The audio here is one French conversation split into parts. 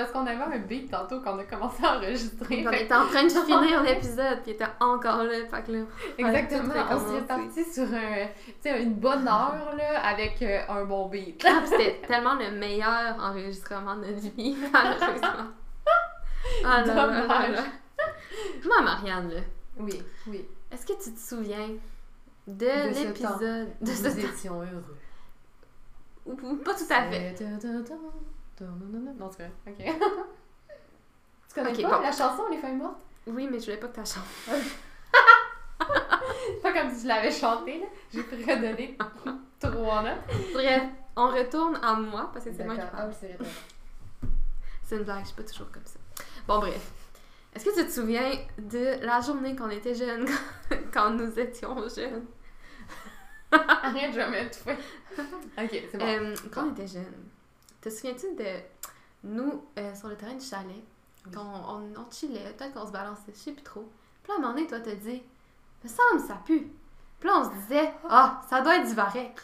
parce qu'on avait un beat tantôt quand on a commencé à enregistrer. On Fait- était en train de finir l'épisode, puis était encore là, fait que là... Exactement, on s'est parti sur un, une bonne heure là, avec euh, un bon beat. Ah, c'était tellement le meilleur enregistrement de notre vie, malheureusement. Ah là là là Dommage. là. Moi, Marianne, là, Oui, oui. est-ce que tu te souviens de, l'épisode... De ce Nous temps? étions heureux. Ou pas tout à fait. Non, c'est vrai. Ok. tu connais Ok, pas bon. la chanson Les feuilles mortes? Oui, mais je voulais pas que ta chantes. C'est pas comme si je l'avais chanté, là. J'ai redonné trois notes. Bref, on retourne à moi, parce que c'est moi qui. Ah parle. oui, c'est. C'est une blague, je suis pas toujours comme ça. Bon, bref. Est-ce que tu te souviens de la journée qu'on était jeunes, quand nous étions jeunes? Arrête, je vais m'étouffer. Ok, c'est bon. Euh, quand on était jeunes, te souviens-tu de nous euh, sur le terrain du chalet? Oui. On, on chillait, peut-être qu'on se balançait, je sais plus trop. Puis là, à un moment donné, toi, t'as dit, me semble, ça pue. Puis là, on se disait, ah, ça doit être du varech.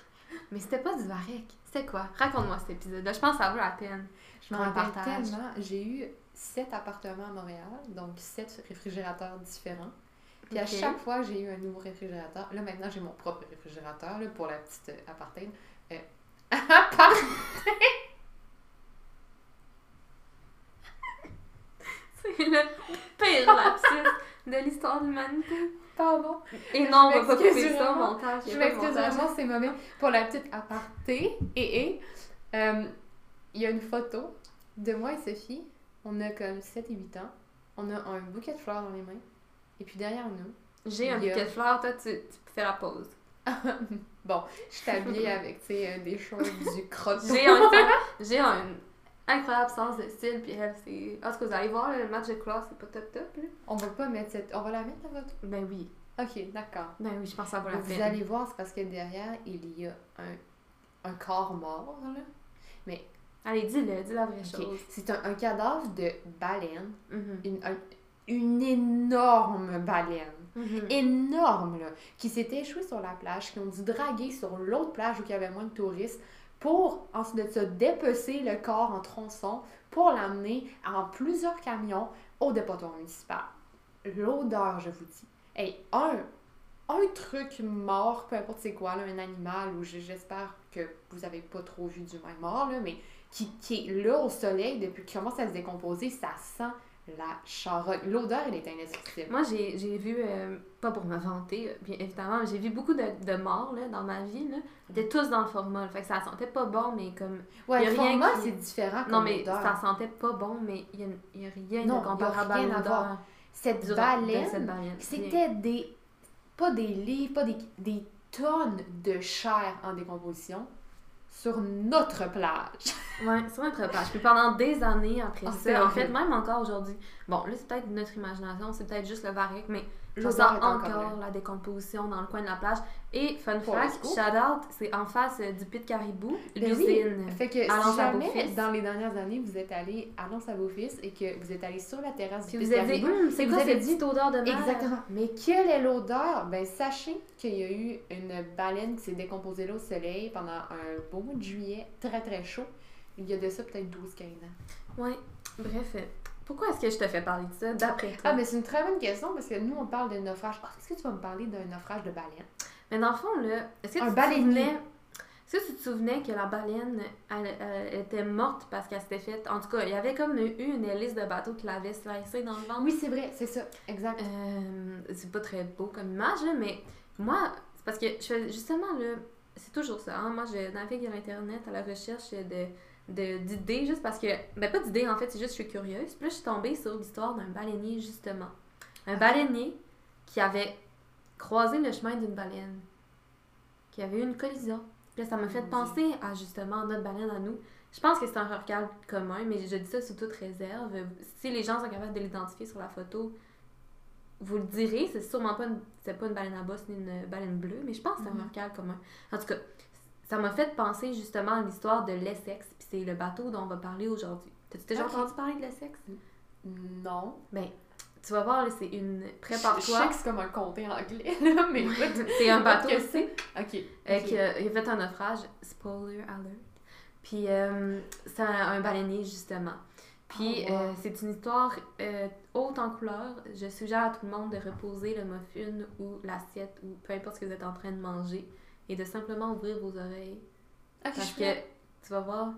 Mais c'était pas du varech. C'était quoi? Raconte-moi cet épisode-là. Je pense que ça vaut la peine. Je me qu'on le rappelle tellement. J'ai eu sept appartements à Montréal, donc sept réfrigérateurs différents. Puis à chaque fois, j'ai eu un nouveau réfrigérateur. Là, maintenant, j'ai mon propre réfrigérateur là, pour la petite euh, apartheid. Euh, apartheid! C'est le pire lapsus de l'histoire de l'humanité. Pardon. Et non, on va pas couper ça au montage. Je m'excuse vraiment, c'est mauvais. Pour la petite aparté, et, et euh, il y a une photo de moi et Sophie. On a comme 7 et 8 ans. On a un bouquet de fleurs dans les mains. Et puis derrière nous, J'ai un a- bouquet de fleurs, toi, tu, tu fais la pause. bon, je suis habillée avec, tu sais, euh, des choses du crotton. J'ai un, j'ai un incroyable sens de style, puis elle, c'est... En tout cas, vous allez voir, le match de couleurs, c'est pas top top, là. On va pas mettre cette... On va la mettre la photo? Ben oui. Ok, d'accord. Ben oui, je pense que ça la Vous peine. allez voir, c'est parce que derrière, il y a un, un corps mort, là. Allez, dis-le, dis la vraie chose. C'est un, un cadavre de baleine. Mhm. Une, un- une énorme baleine. Mhm. énorme, là, qui s'étaient échoués sur la plage, qui ont dû draguer sur l'autre plage où il y avait moins de touristes pour ensuite de dépecer le corps en tronçons pour l'amener en plusieurs camions au dépotoir municipal. L'odeur, je vous dis. Hey, un, un truc mort, peu importe c'est quoi, un animal, ou j'espère que vous avez pas trop vu du même mort, là, mais qui, qui est là au soleil depuis qu'il commence à se décomposer, ça sent la charogne. L'odeur, elle est indescriptible. Moi, j'ai, vu, euh, pas pour me vanter, bien évidemment, mais j'ai vu beaucoup de, de morts là, dans ma vie. Là. Ils étaient tous dans le formol. Fait que ça sentait pas bon, mais comme. Ouais, Y a le rien format, qui- c'est différent Non, comme mais odeur. ça sentait pas bon, mais il y y a rien Non, de comparable rien à l'odeur. Cette baleine, cette baleine. c'était des... Pas des livres, pas des, des tonnes de chair en décomposition sur notre plage. Ouais, sur notre page. Puis pendant des années après Ah, ça, en fait, même encore aujourd'hui. Bon, là, c'est peut-être notre imagination, c'est peut-être juste le varech, mais je sens L'odeur est encore, la décomposition dans le coin de la plage. Et fun fact, shout out, c'est en face euh, du Pit Caribou, Ben oui. l'usine. Fait que si jamais, dans les dernières années, vous êtes allé à Lons à Beaufils et que vous êtes allé sur la terrasse Puis du vous avez dit, Caribou, Hum, c'est vous quoi avez cette dit- petite odeur de mer? Exactement. Mais quelle est l'odeur? Ben, sachez qu'il y a eu une baleine qui s'est décomposée là au soleil pendant un beau mois de juillet, très très chaud. Il y a de ça peut-être 12-15 ans. Ouais, bref. Pourquoi est-ce que je te fais parler de ça, d'après toi? Ah, mais c'est une très bonne question parce que nous, on parle de naufrage. Ah, Est-ce que tu vas me parler d'un naufrage de baleine? Mais dans le fond, là, est-ce que tu te souvenais... Est-ce que tu te souvenais que la baleine, elle, elle était morte parce qu'elle s'était faite... En tout cas, il y avait comme eu une hélice de bateau qui l'avait slicée dans le ventre. Oui, c'est vrai, c'est ça, exact. Euh, c'est pas très beau comme image, là, mais moi, c'est parce que je fais justement, là, c'est toujours ça. hein, Moi, je navigue sur Internet à la recherche de- d'idées, juste parce que... Ben, pas d'idées, en fait, c'est juste que je suis curieuse. Puis là, je suis tombée sur l'histoire d'un baleinier, justement. Un baleinier qui avait croisé le chemin d'une baleine, qui avait eu une collision. Puis là, ça m'a fait Mon penser à, justement, notre baleine à nous. Je pense que c'est un recal commun, mais je dis ça sous toute réserve. Si les gens sont capables de l'identifier sur la photo, vous le direz, c'est sûrement pas une, c'est pas une baleine à bosse ni une baleine bleue, mais je pense que c'est un Mhm. recal commun. En tout cas, ça m'a fait penser justement à l'histoire de l'Essex, puis c'est le bateau dont on va parler aujourd'hui. T'as-tu déjà entendu parler de l'Essex? Non. Ben, tu vas voir, c'est une... Je, je Prépare-toi. sais que c'est comme un comté anglais, là, mais écoute. c'est un bateau aussi. Ok. Euh, qui a- il a fait un naufrage, spoiler alert. Puis euh, c'est un, un baleinier, justement. Puis Oh, wow. euh, c'est une histoire euh, haute en couleur. Je suggère à tout le monde de reposer le muffin ou l'assiette ou peu importe ce que vous êtes en train de manger et de simplement ouvrir vos oreilles Ok, je parce suis que prête. tu vas voir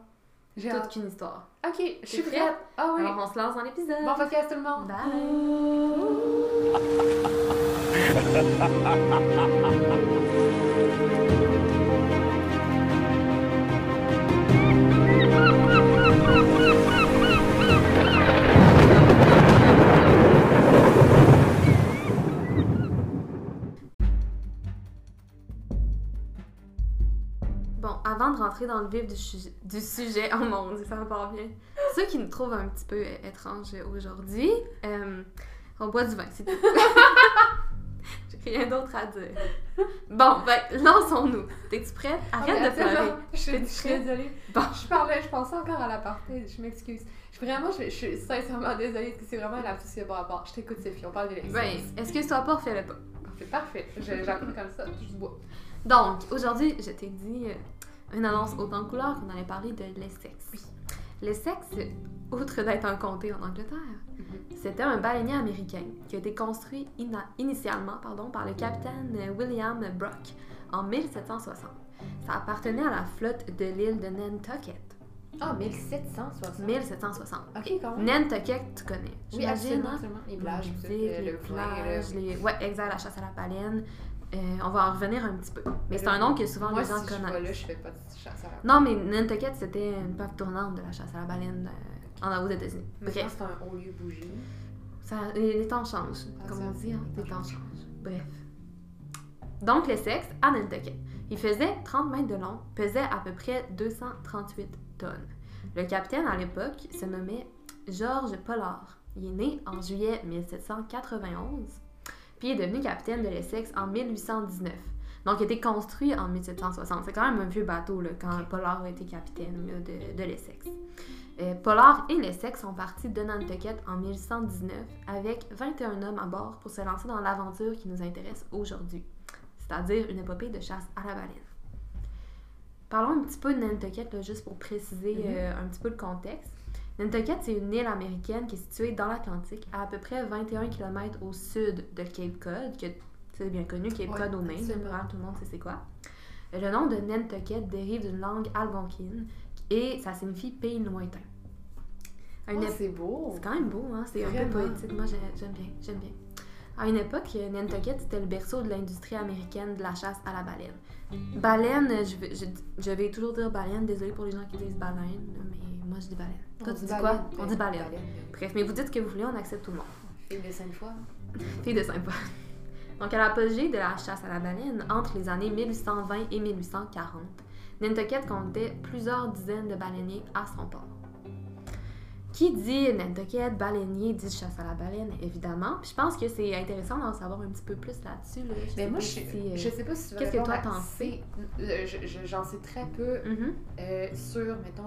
J'ai toute hâte. qu'une histoire. Ok, je suis prête? prête. Ah oui. Alors on se lance dans l'épisode. Bon podcast tout le monde. Bye! avant de rentrer dans le vif du, sujet- du sujet, oh mon dieu, ça me part bien. Ceux qui nous trouvent un petit peu étranges aujourd'hui, euh, on boit du vin, c'est tout. J'ai rien d'autre à dire. Bon, ben, lançons-nous. T'es-tu prête? Arrête Ah, mais de pleurer. Je suis, je désolée. Bon. Je parlais, je pensais encore à l'apartheid. Je m'excuse. Je, vraiment, je, je suis sincèrement désolée parce que c'est vraiment la poussière par rapport. Je t'écoute, Sophie. On parle d'élection. Ben, excuse-toi pas, fais-le pas? C'est parfait. J'apprends comme ça. Je bois. Donc, aujourd'hui, je t'ai dit euh, une annonce haute en couleur qu'on allait parler de l'Essex. Oui. L'Essex, outre d'être un comté en Angleterre, c'était un baleinier américain qui a été construit initialement pardon, par le capitaine William Brock en 1760. Ça appartenait à la flotte de l'île de Nantucket. Ah, 1760. 1760. Ok? Nantucket, tu connais. Oui, absolument, hein? absolument. Les plages, les les vin, plages, le- les... Ouais, exact, la chasse à la baleine. Euh, on va en revenir un petit peu. Mais Mais c'est un nom que souvent Moi, les gens si je connaissent. vais là, je fais pas de chasse à la Non, mais Nantucket, c'était une plaque tournante de la chasse à la baleine euh, en aux États-Unis. Bref, c'est un haut lieu bougie. ça, les, les temps changent, Ah, comme on dit, hein, les temps changent. Bref. Donc, le sexe à Nantucket. Il faisait 30 mètres de long, pesait à peu près 238 tonnes. Le capitaine à l'époque se nommait Georges Pollard. Il est né en juillet 1791, puis il est devenu capitaine de l'Essex en 1819. Donc, il a été construit en 1760. C'est quand même un vieux bateau là, quand Pollard a été capitaine là, de, de l'Essex. Euh, Pollard et l'Essex sont partis de Nantucket en 1819 avec 21 hommes à bord pour se lancer dans l'aventure qui nous intéresse aujourd'hui, c'est-à-dire une épopée de chasse à la baleine. Parlons un petit peu de Nantucket, là, juste pour préciser Mhm. euh, un petit peu le contexte. Nantucket, c'est une île américaine qui est située dans l'Atlantique, à à peu près 21 km au sud de Cape Cod, que c'est bien connu, Cape Cod au Maine, tout le monde sait c'est quoi. Le nom de Nantucket dérive d'une langue algonquine et ça signifie pays lointain. Oh, c'est beau. c'est quand même beau, hein? C'est un peu poétique. Moi, j'ai- j'aime bien, j'aime bien. À une époque, Nantucket, c'était le berceau de l'industrie américaine de la chasse à la baleine. Baleine, je vais, je, je vais toujours dire baleine, désolé pour les gens qui disent baleine, mais moi je dis baleine. Toi, tu dis quoi? On dit baleine. Bref, mais vous dites ce que vous voulez, on accepte tout le monde. Fille de cinq fois. Fille de sympa. Donc, à l'apogée de la chasse à la baleine, entre les années 1820 et 1840, Nantucket comptait plusieurs dizaines de baleiniers à son port. Qui dit Nantucket, baleinier, dit chasse à la baleine, évidemment. Puis je pense que c'est intéressant d'en savoir un petit peu plus là-dessus. là. Je Mais sais moi, je, si, euh, je sais pas si qu'est-ce que toi, t'en je- J'en sais très peu mhm, euh, sur, mettons,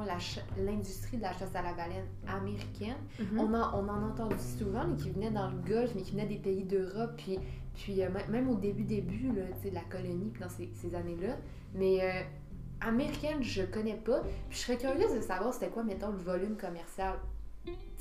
l'industrie de la chasse à la baleine américaine. mhm. On, en, on en a entendu souvent, mais qui venaient dans le Golfe, mais qui venaient des pays d'Europe, puis, puis euh, même au début, début, là, sais, de la colonie, puis dans ces, ces années-là. Mais euh, américaine, je connais pas. Puis je serais curieuse de savoir c'était quoi, mettons, le volume commercial.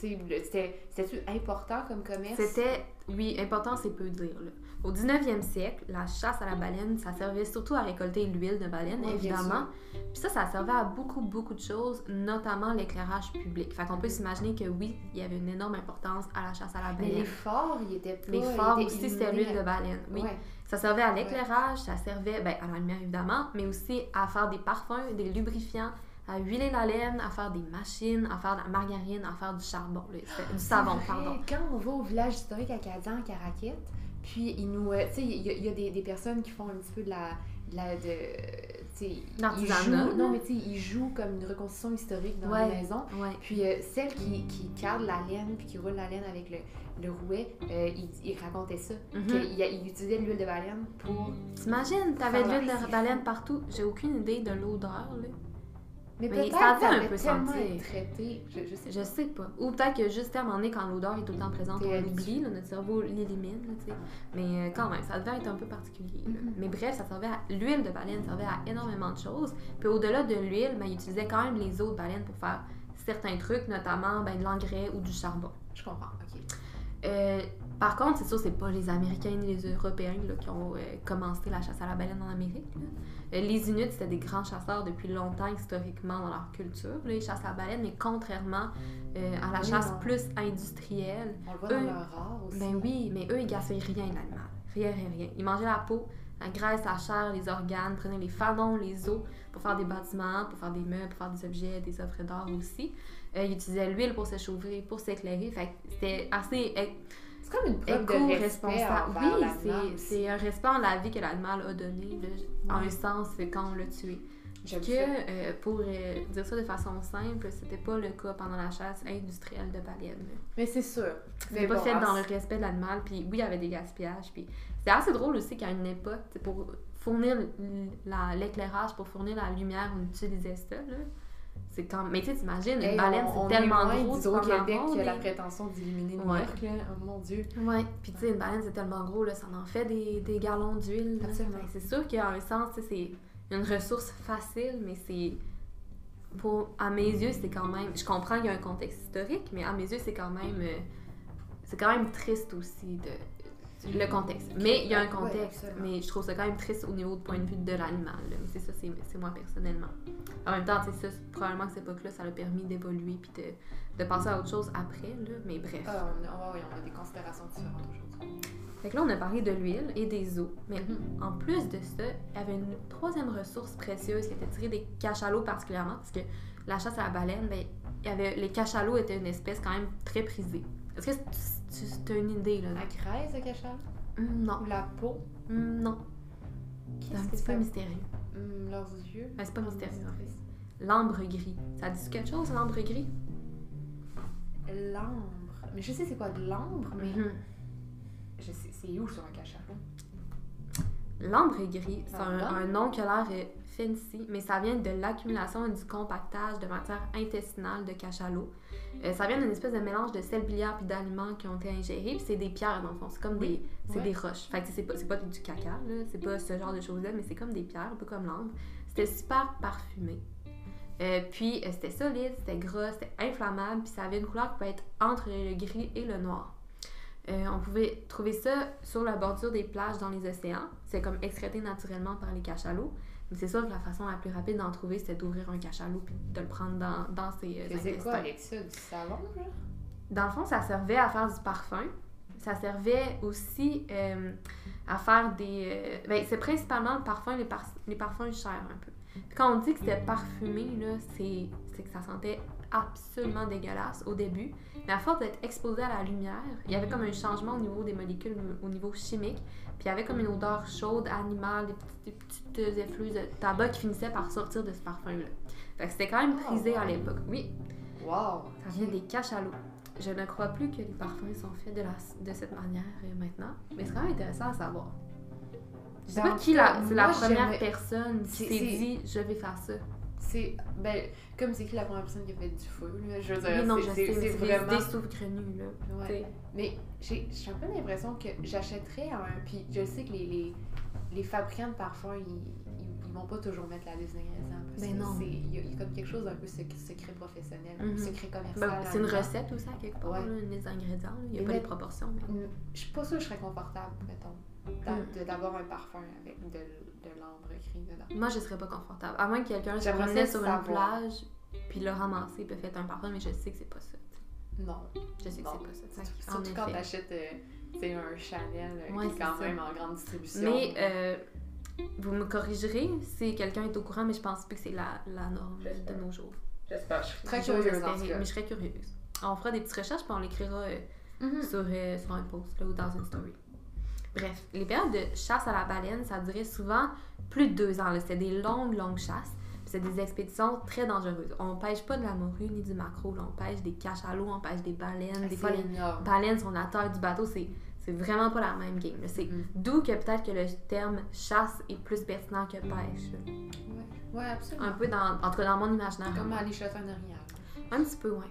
C'était-tu important comme commerce? C'était, oui, important, c'est peu dire. Là. Au 19e siècle, la chasse à la baleine, ça servait surtout à récolter l'huile de baleine, Ouais, évidemment. Puis ça, ça servait à beaucoup, beaucoup de choses, notamment l'éclairage public. Fait qu'on peut s'imaginer que oui, il y avait une énorme importance à la chasse à la Mais les baleine. forts, ils étaient pas... Les étaient aussi, c'était l'huile de baleine. Oui. Ouais. Ça servait à l'éclairage, ça servait ben, à la lumière évidemment, mais aussi à faire des parfums, des lubrifiants, à huiler la laine, à faire des machines, à faire de la margarine, à faire du charbon, là. Du savon, vrai, pardon. Quand on va au village historique acadien à Caraquette, puis ils nous. euh, tu sais, il y, a- il y a des, des personnes qui font un petit peu de la. de la- de, ils jouent- Non, mais tu sais, ils jouent comme une reconstruction historique dans Ouais. les maisons. Ouais. Puis euh, celle qui, qui cadre la laine, puis qui roule la laine avec le, le rouet, euh, il, il racontait ça. Y a- il utilisait de l'huile de baleine pour. T'imagines, t'avais de l'huile de baleine partout. J'ai aucune idée de l'odeur, là. Mais, Mais peut-être ça devait un peu tellement sentir. traité. Je, je sais Je sais pas. Ou peut-être que juste à un moment donné, quand l'odeur est tout le temps présente, on l'oublie, notre cerveau l'élimine, tu sais. Mais euh, quand même, ça devait être un peu particulier. là. Mhm. Mais bref, ça servait à... L'huile de baleine servait à énormément de choses. Puis au-delà de l'huile, ben, ils utilisaient quand même les os de baleine pour faire certains trucs, notamment ben, de l'engrais ou du charbon. Je comprends, ok. Euh, par contre, c'est sûr, c'est pas les Américains ni les Européens là, qui ont euh, commencé la chasse à la baleine en Amérique. là. Euh, les Inuits, c'était des grands chasseurs depuis longtemps, historiquement, dans leur culture. Là, ils chassent la baleine, mais contrairement euh, à la Oui, chasse non. plus industrielle, On le voit Eux- dans leur art aussi. ben oui, mais eux, ils gaspillent rien l'animal. Rien, rien, rien. Ils mangeaient la peau, la graisse, la chair, les organes, prenaient les fanons, les os pour faire des bâtiments, pour faire des meubles, pour faire des objets, des œuvres d'art aussi. Euh, ils utilisaient l'huile pour se chauffer, pour s'éclairer. Fait que c'était assez é- C'est comme une preuve de respect Oui, c'est- un respect en la vie que l'animal a donné. là. En un sens, c'est quand on l'a tué. Que, euh, pour euh, dire ça de façon simple, c'était pas le cas pendant la chasse industrielle de baleines. Mais c'est sûr. C'était pas bon, fait dans le respect de l'animal, puis oui, il y avait des gaspillages. Puis c'est assez drôle aussi qu'à une époque, pour fournir l'éclairage, pour fournir la lumière, on utilisait ça. Là. C'est Mais tu sais, t'imagines, une baleine, c'est est tellement loin gros. avoir qui a la prétention d'illuminer New Ouais. York, là. Oh mon Dieu. Ouais, puis tu sais, une baleine, c'est tellement gros, là, ça en fait des, des gallons d'huile. C'est sûr qu'il y a un sens, tu sais, c'est une ressource facile, mais c'est. Pour, à mes yeux, c'est quand même. Je comprends qu'il y a un contexte historique, mais à mes yeux, c'est quand même. euh, c'est quand même triste aussi de, le contexte. Mais il y a un contexte, mais je trouve ça quand même triste au niveau du point de vue de l'animal. c'est ça, c'est c'est moi personnellement. En même temps, sais, ça, probablement que cette époque-là, ça l'a permis d'évoluer puis de, de passer à autre chose après, là. Mais bref. Ah, on, a, ouais, ouais, on a des considérations différentes aujourd'hui. Fait que là, on a parlé de l'huile et des os. Mais Mhm. en plus de ça, il y avait une troisième ressource précieuse qui était tirée des cachalots particulièrement, parce que la chasse à la baleine, ben, il y avait, les cachalots étaient une espèce quand même très prisée. Est-ce que tu, as une idée, là? La graisse de cachalot Hum, non. ou la peau? Hum, non. C'est un Qu'est-ce que petit peu ça mystérieux. Hum, Leurs yeux? Ben, c'est pas mystérieux, en fait. L'ambre gris. Ça dit quelque chose, l'ambre gris? L'ambre. Mais je sais c'est quoi de l'ambre, mais Mhm. je sais c'est où sur un cachalot L'ambre gris, c'est un, nom qui a l'air fancy, mais ça vient de l'accumulation et du compactage de matière intestinale de cachalot. Euh, ça vient d'une espèce de mélange de sel biliaire puis d'aliments qui ont été ingérés, puis c'est des pierres dans le fond, c'est comme des, c'est Ouais. des roches. Fait que c'est pas, c'est pas du caca, c'est pas ce genre de choses-là, mais c'est comme des pierres, un peu comme l'ambre. C'était super parfumé. Euh, puis euh, c'était solide, c'était gras, c'était inflammable, puis ça avait une couleur qui peut être entre le gris et le noir. Euh, on pouvait trouver ça sur la bordure des plages dans les océans. C'est comme excrété naturellement par les cachalots. Mais c'est sûr que la façon la plus rapide d'en trouver, c'est d'ouvrir un cachalot puis de le prendre dans, dans ses C'est quoi avec ça Du savon, genre Dans le fond, ça servait à faire du parfum. Ça servait aussi euh, à faire des... euh, ben, c'est principalement le parfum, les, par- les parfums chers un peu. Puis quand on dit que c'était parfumé, là, c'est c'est que ça sentait absolument dégueulasse au début. Mais à force d'être exposé à la lumière, il y avait comme un changement au niveau des molécules, au niveau chimique. Puis il y avait comme une odeur chaude, animale, des petites, des petites euh, effluves de tabac qui finissaient par sortir de ce parfum-là. Fait que c'était quand même Oh, prisé à l'époque. Oui, Wow ça vient des cachalots. Je ne crois plus que les parfums sont faits de, la, de cette manière euh, maintenant, mais c'est quand même intéressant à savoir. Je sais pas qui la, c'est la première personne qui s'est dit je vais faire ça. C'est. Ben, comme c'est qui la première personne qui a fait du feu, là Je veux dire, non, c'est- c'est- vraiment. des là. Ouais. Mais j'ai j'ai un peu l'impression que j'achèterais un. Puis je sais que les, les, les fabricants de parfums, ils, ils, vont pas toujours mettre la liste d'ingrédients. parce Ben non. c'est- Il y, a- il y a comme quelque chose d'un peu sec- secret professionnel, Mhm. secret commercial. Ben, c'est une recette aussi, à quelque part, Ouais. là, d'ingrédients. là. Il n'y a Mais pas les proportions. Mais... Je suis pas sûre que je serais confortable, mettons, d'a- Mm. de- d'avoir un parfum avec de, de l'ambre écrit dedans. Moi, je serais pas confortable. À moins que quelqu'un se promenait sur une plage, puis l'a ramassé, puis fait un parfum, mais je sais que c'est pas ça. t'sais. Non. Je sais que c'est pas ça. Surtout, en quand t'achètes euh, un Chanel euh, Ouais, qui est quand ça. même en grande distribution. Mais euh, vous me corrigerez si quelqu'un est au courant, mais je pense plus que c'est la, la norme de nos jours. J'espère. Je suis très curieuse. Mais je serais curieuse. On fera des petites recherches puis on l'écrira euh, Mhm. sur, sur un post là, ou dans une story. Bref, les périodes de chasse à la baleine, ça durait souvent plus de deux ans. C'était des longues, longues chasses. C'est des expéditions très dangereuses. On pêche pas de la morue ni du maquereau. là. On pêche des cachalots, on pêche des baleines. Des fois, les baleines sont à la taille du bateau. C'est, c'est vraiment pas la même game. C'est Mhm. d'où que peut-être que le terme chasse est plus pertinent que pêche. Ouais, ouais absolument. Un peu dans, en tout cas dans mon imaginaire. Comme aller chasser un orignal. Un petit peu, ouais.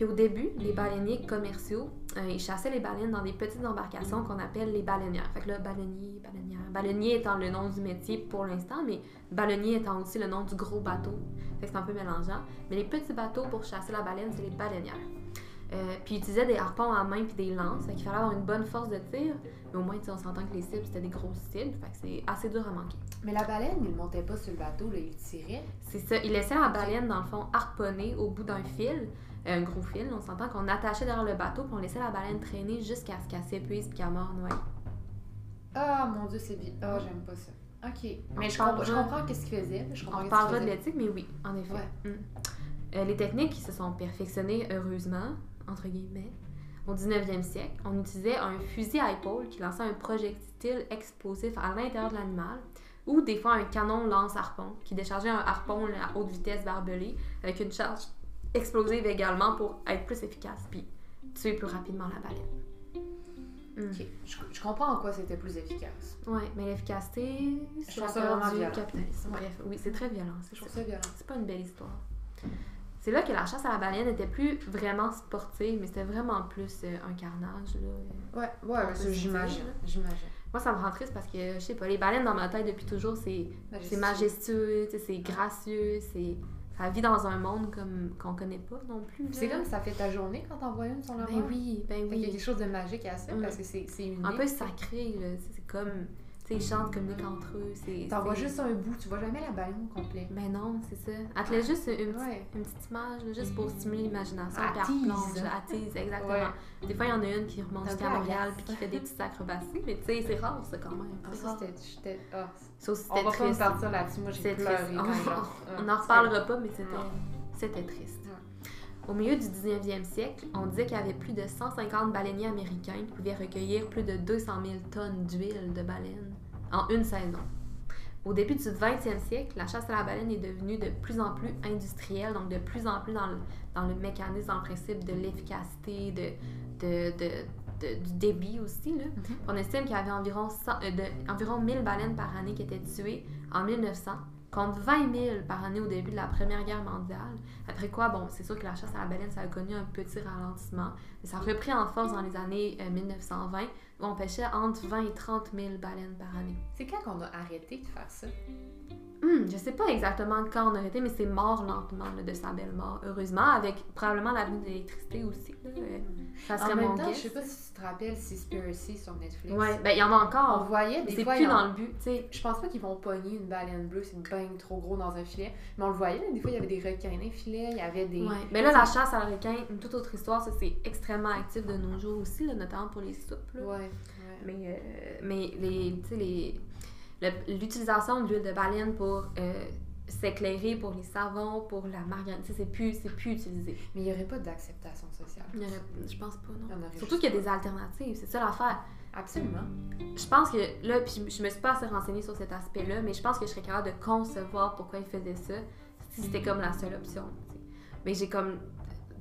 Puis au début, les baleiniers commerciaux, euh, ils chassaient les baleines dans des petites embarcations qu'on appelle les baleinières. Fait que là, baleinier, baleinière. Baleinier étant le nom du métier pour l'instant, mais baleinier étant aussi le nom du gros bateau. Fait que c'est un peu mélangeant. Mais les petits bateaux pour chasser la baleine, c'est les baleinières. Euh, puis ils utilisaient des harpons à main puis des lances. Fait qu'il fallait avoir une bonne force de tir. Mais au moins, on s'entend que les cibles, c'était des grosses cibles. Fait que c'est assez dur à manquer. Mais la baleine, il montait pas sur le bateau, là, il tirait. C'est ça. Ils laissaient la baleine, dans le fond, harponner au bout d'un fil. Un gros fil, on s'entend qu'on attachait derrière le bateau puis on laissait la baleine traîner jusqu'à ce qu'elle s'épuise puis qu'elle meure noyée. Ah, mon Dieu, c'est bien. Ah, j'aime pas ça. OK. Mais On je, comprends, je comprends qu'est-ce qu'il faisait. Je comprends On parlera de l'éthique, mais oui, en effet. Ouais. Mm. Euh, les techniques qui se sont perfectionnées, heureusement, entre guillemets, au 19e siècle, on utilisait un fusil à épaule qui lançait un projectile explosif à l'intérieur de l'animal, ou des fois un canon lance-harpon qui déchargeait un harpon à haute vitesse barbelé avec une charge explosive également pour être plus efficace puis tuer plus rapidement la baleine. Mm. OK. Je, je comprends en quoi c'était plus efficace. Ouais, mais l'efficacité, Je c'est la peur du violent. capitalisme. Ouais. Bref, oui, c'est très violent. c'est ça violent. C'est pas une belle histoire. C'est là que la chasse à la baleine n'était plus vraiment sportive, mais c'était vraiment plus euh, un carnage. Là. Ouais, ouais, j'imagine. J'imagine. Moi, ça me rend triste parce que, je sais pas, les baleines dans ma tête depuis toujours, c'est majestueux, c'est gracieux, c'est ça vit dans un monde comme qu'on connaît pas non plus. C'est comme ça fait ta journée quand t'en vois une sur le Ben oui, ben Fait qu'il y a oui. quelque chose de magique à ça Mm. parce que c'est unique. Un peu sacré, là. C'est comme, ils chantent, communiquent entre eux. T'en vois juste un bout, tu vois jamais la baleine au complet. Ben non, c'est ça. Elle laisse juste une, petite- Ouais. une petite image, juste pour stimuler l'imagination. Elle tease, exactement. Ouais. Des fois, il y en a une qui remonte jusqu'à Montréal puis qui fait des petites acrobaties. Mais tu sais, c'est rare, ça, quand même. Ah, ça, c'était. j'étais- ah, Ça aussi, On va pas me triste. partir là-dessus. Moi, j'ai C'est pleuré triste. On- On ah, n'en reparlera pas, mais c'était triste. Au milieu du 19e siècle, on disait qu'il y avait plus de 150 baleiniers américains qui pouvaient recueillir plus de 200 000 tonnes d'huile de baleine en une saison. Au début du 20e siècle, la chasse à la baleine est devenue de plus en plus industrielle, donc de plus en plus dans le, dans le mécanisme, dans le principe de l'efficacité, de, de, de- de- du débit aussi. Là. Mhm. On estime qu'il y avait environ, 100 euh, environ 1000 baleines par année qui étaient tuées en 1900, contre 20 000 par année au début de la Première Guerre mondiale. Après quoi, bon, c'est sûr que la chasse à la baleine, ça a connu un petit ralentissement, mais ça a repris en force dans les années euh, 1920, où on pêchait entre 20 et 30 000 baleines par année. C'est quand qu'on a arrêté de faire ça? Hum, je sais pas exactement quand on a arrêté, mais c'est mort lentement là, de sa belle mort, heureusement, avec probablement l'avenue de l'électricité aussi. Là, euh, ça serait En même mon temps, guess. je sais pas si tu te rappelles Seaspiracy sur Netflix. Ouais, ben il y en a On encore. voyait mais des C'est fois. plus y en- dans le but, tu sais. Je pense pas qu'ils vont pogner une baleine bleue, c'est bien trop gros dans un filet. Mais on le voyait, là, des fois, il y avait des requins dans les filets, il y avait des. Ouais. Mais là, la chasse à la requin, une toute autre histoire, ça c'est extrêmement actif de nos jours aussi, là, notamment pour les soupes. là. Ouais, ouais. Mais, euh, mais les, l'utilisation de l'huile de baleine pour euh, s'éclairer, pour les savons, pour la margarine, c'est plus, plus utilisé. Mais il y aurait pas d'acceptation sociale. Il y aurait- je pense pas, non. Surtout qu'il y a des alternatives, c'est ça l'affaire. Absolument. Je pense que là, puis je me suis pas assez renseignée sur cet aspect-là, mais je pense que je serais capable de concevoir pourquoi ils faisaient ça si c'était comme la seule option. Mais j'ai comme.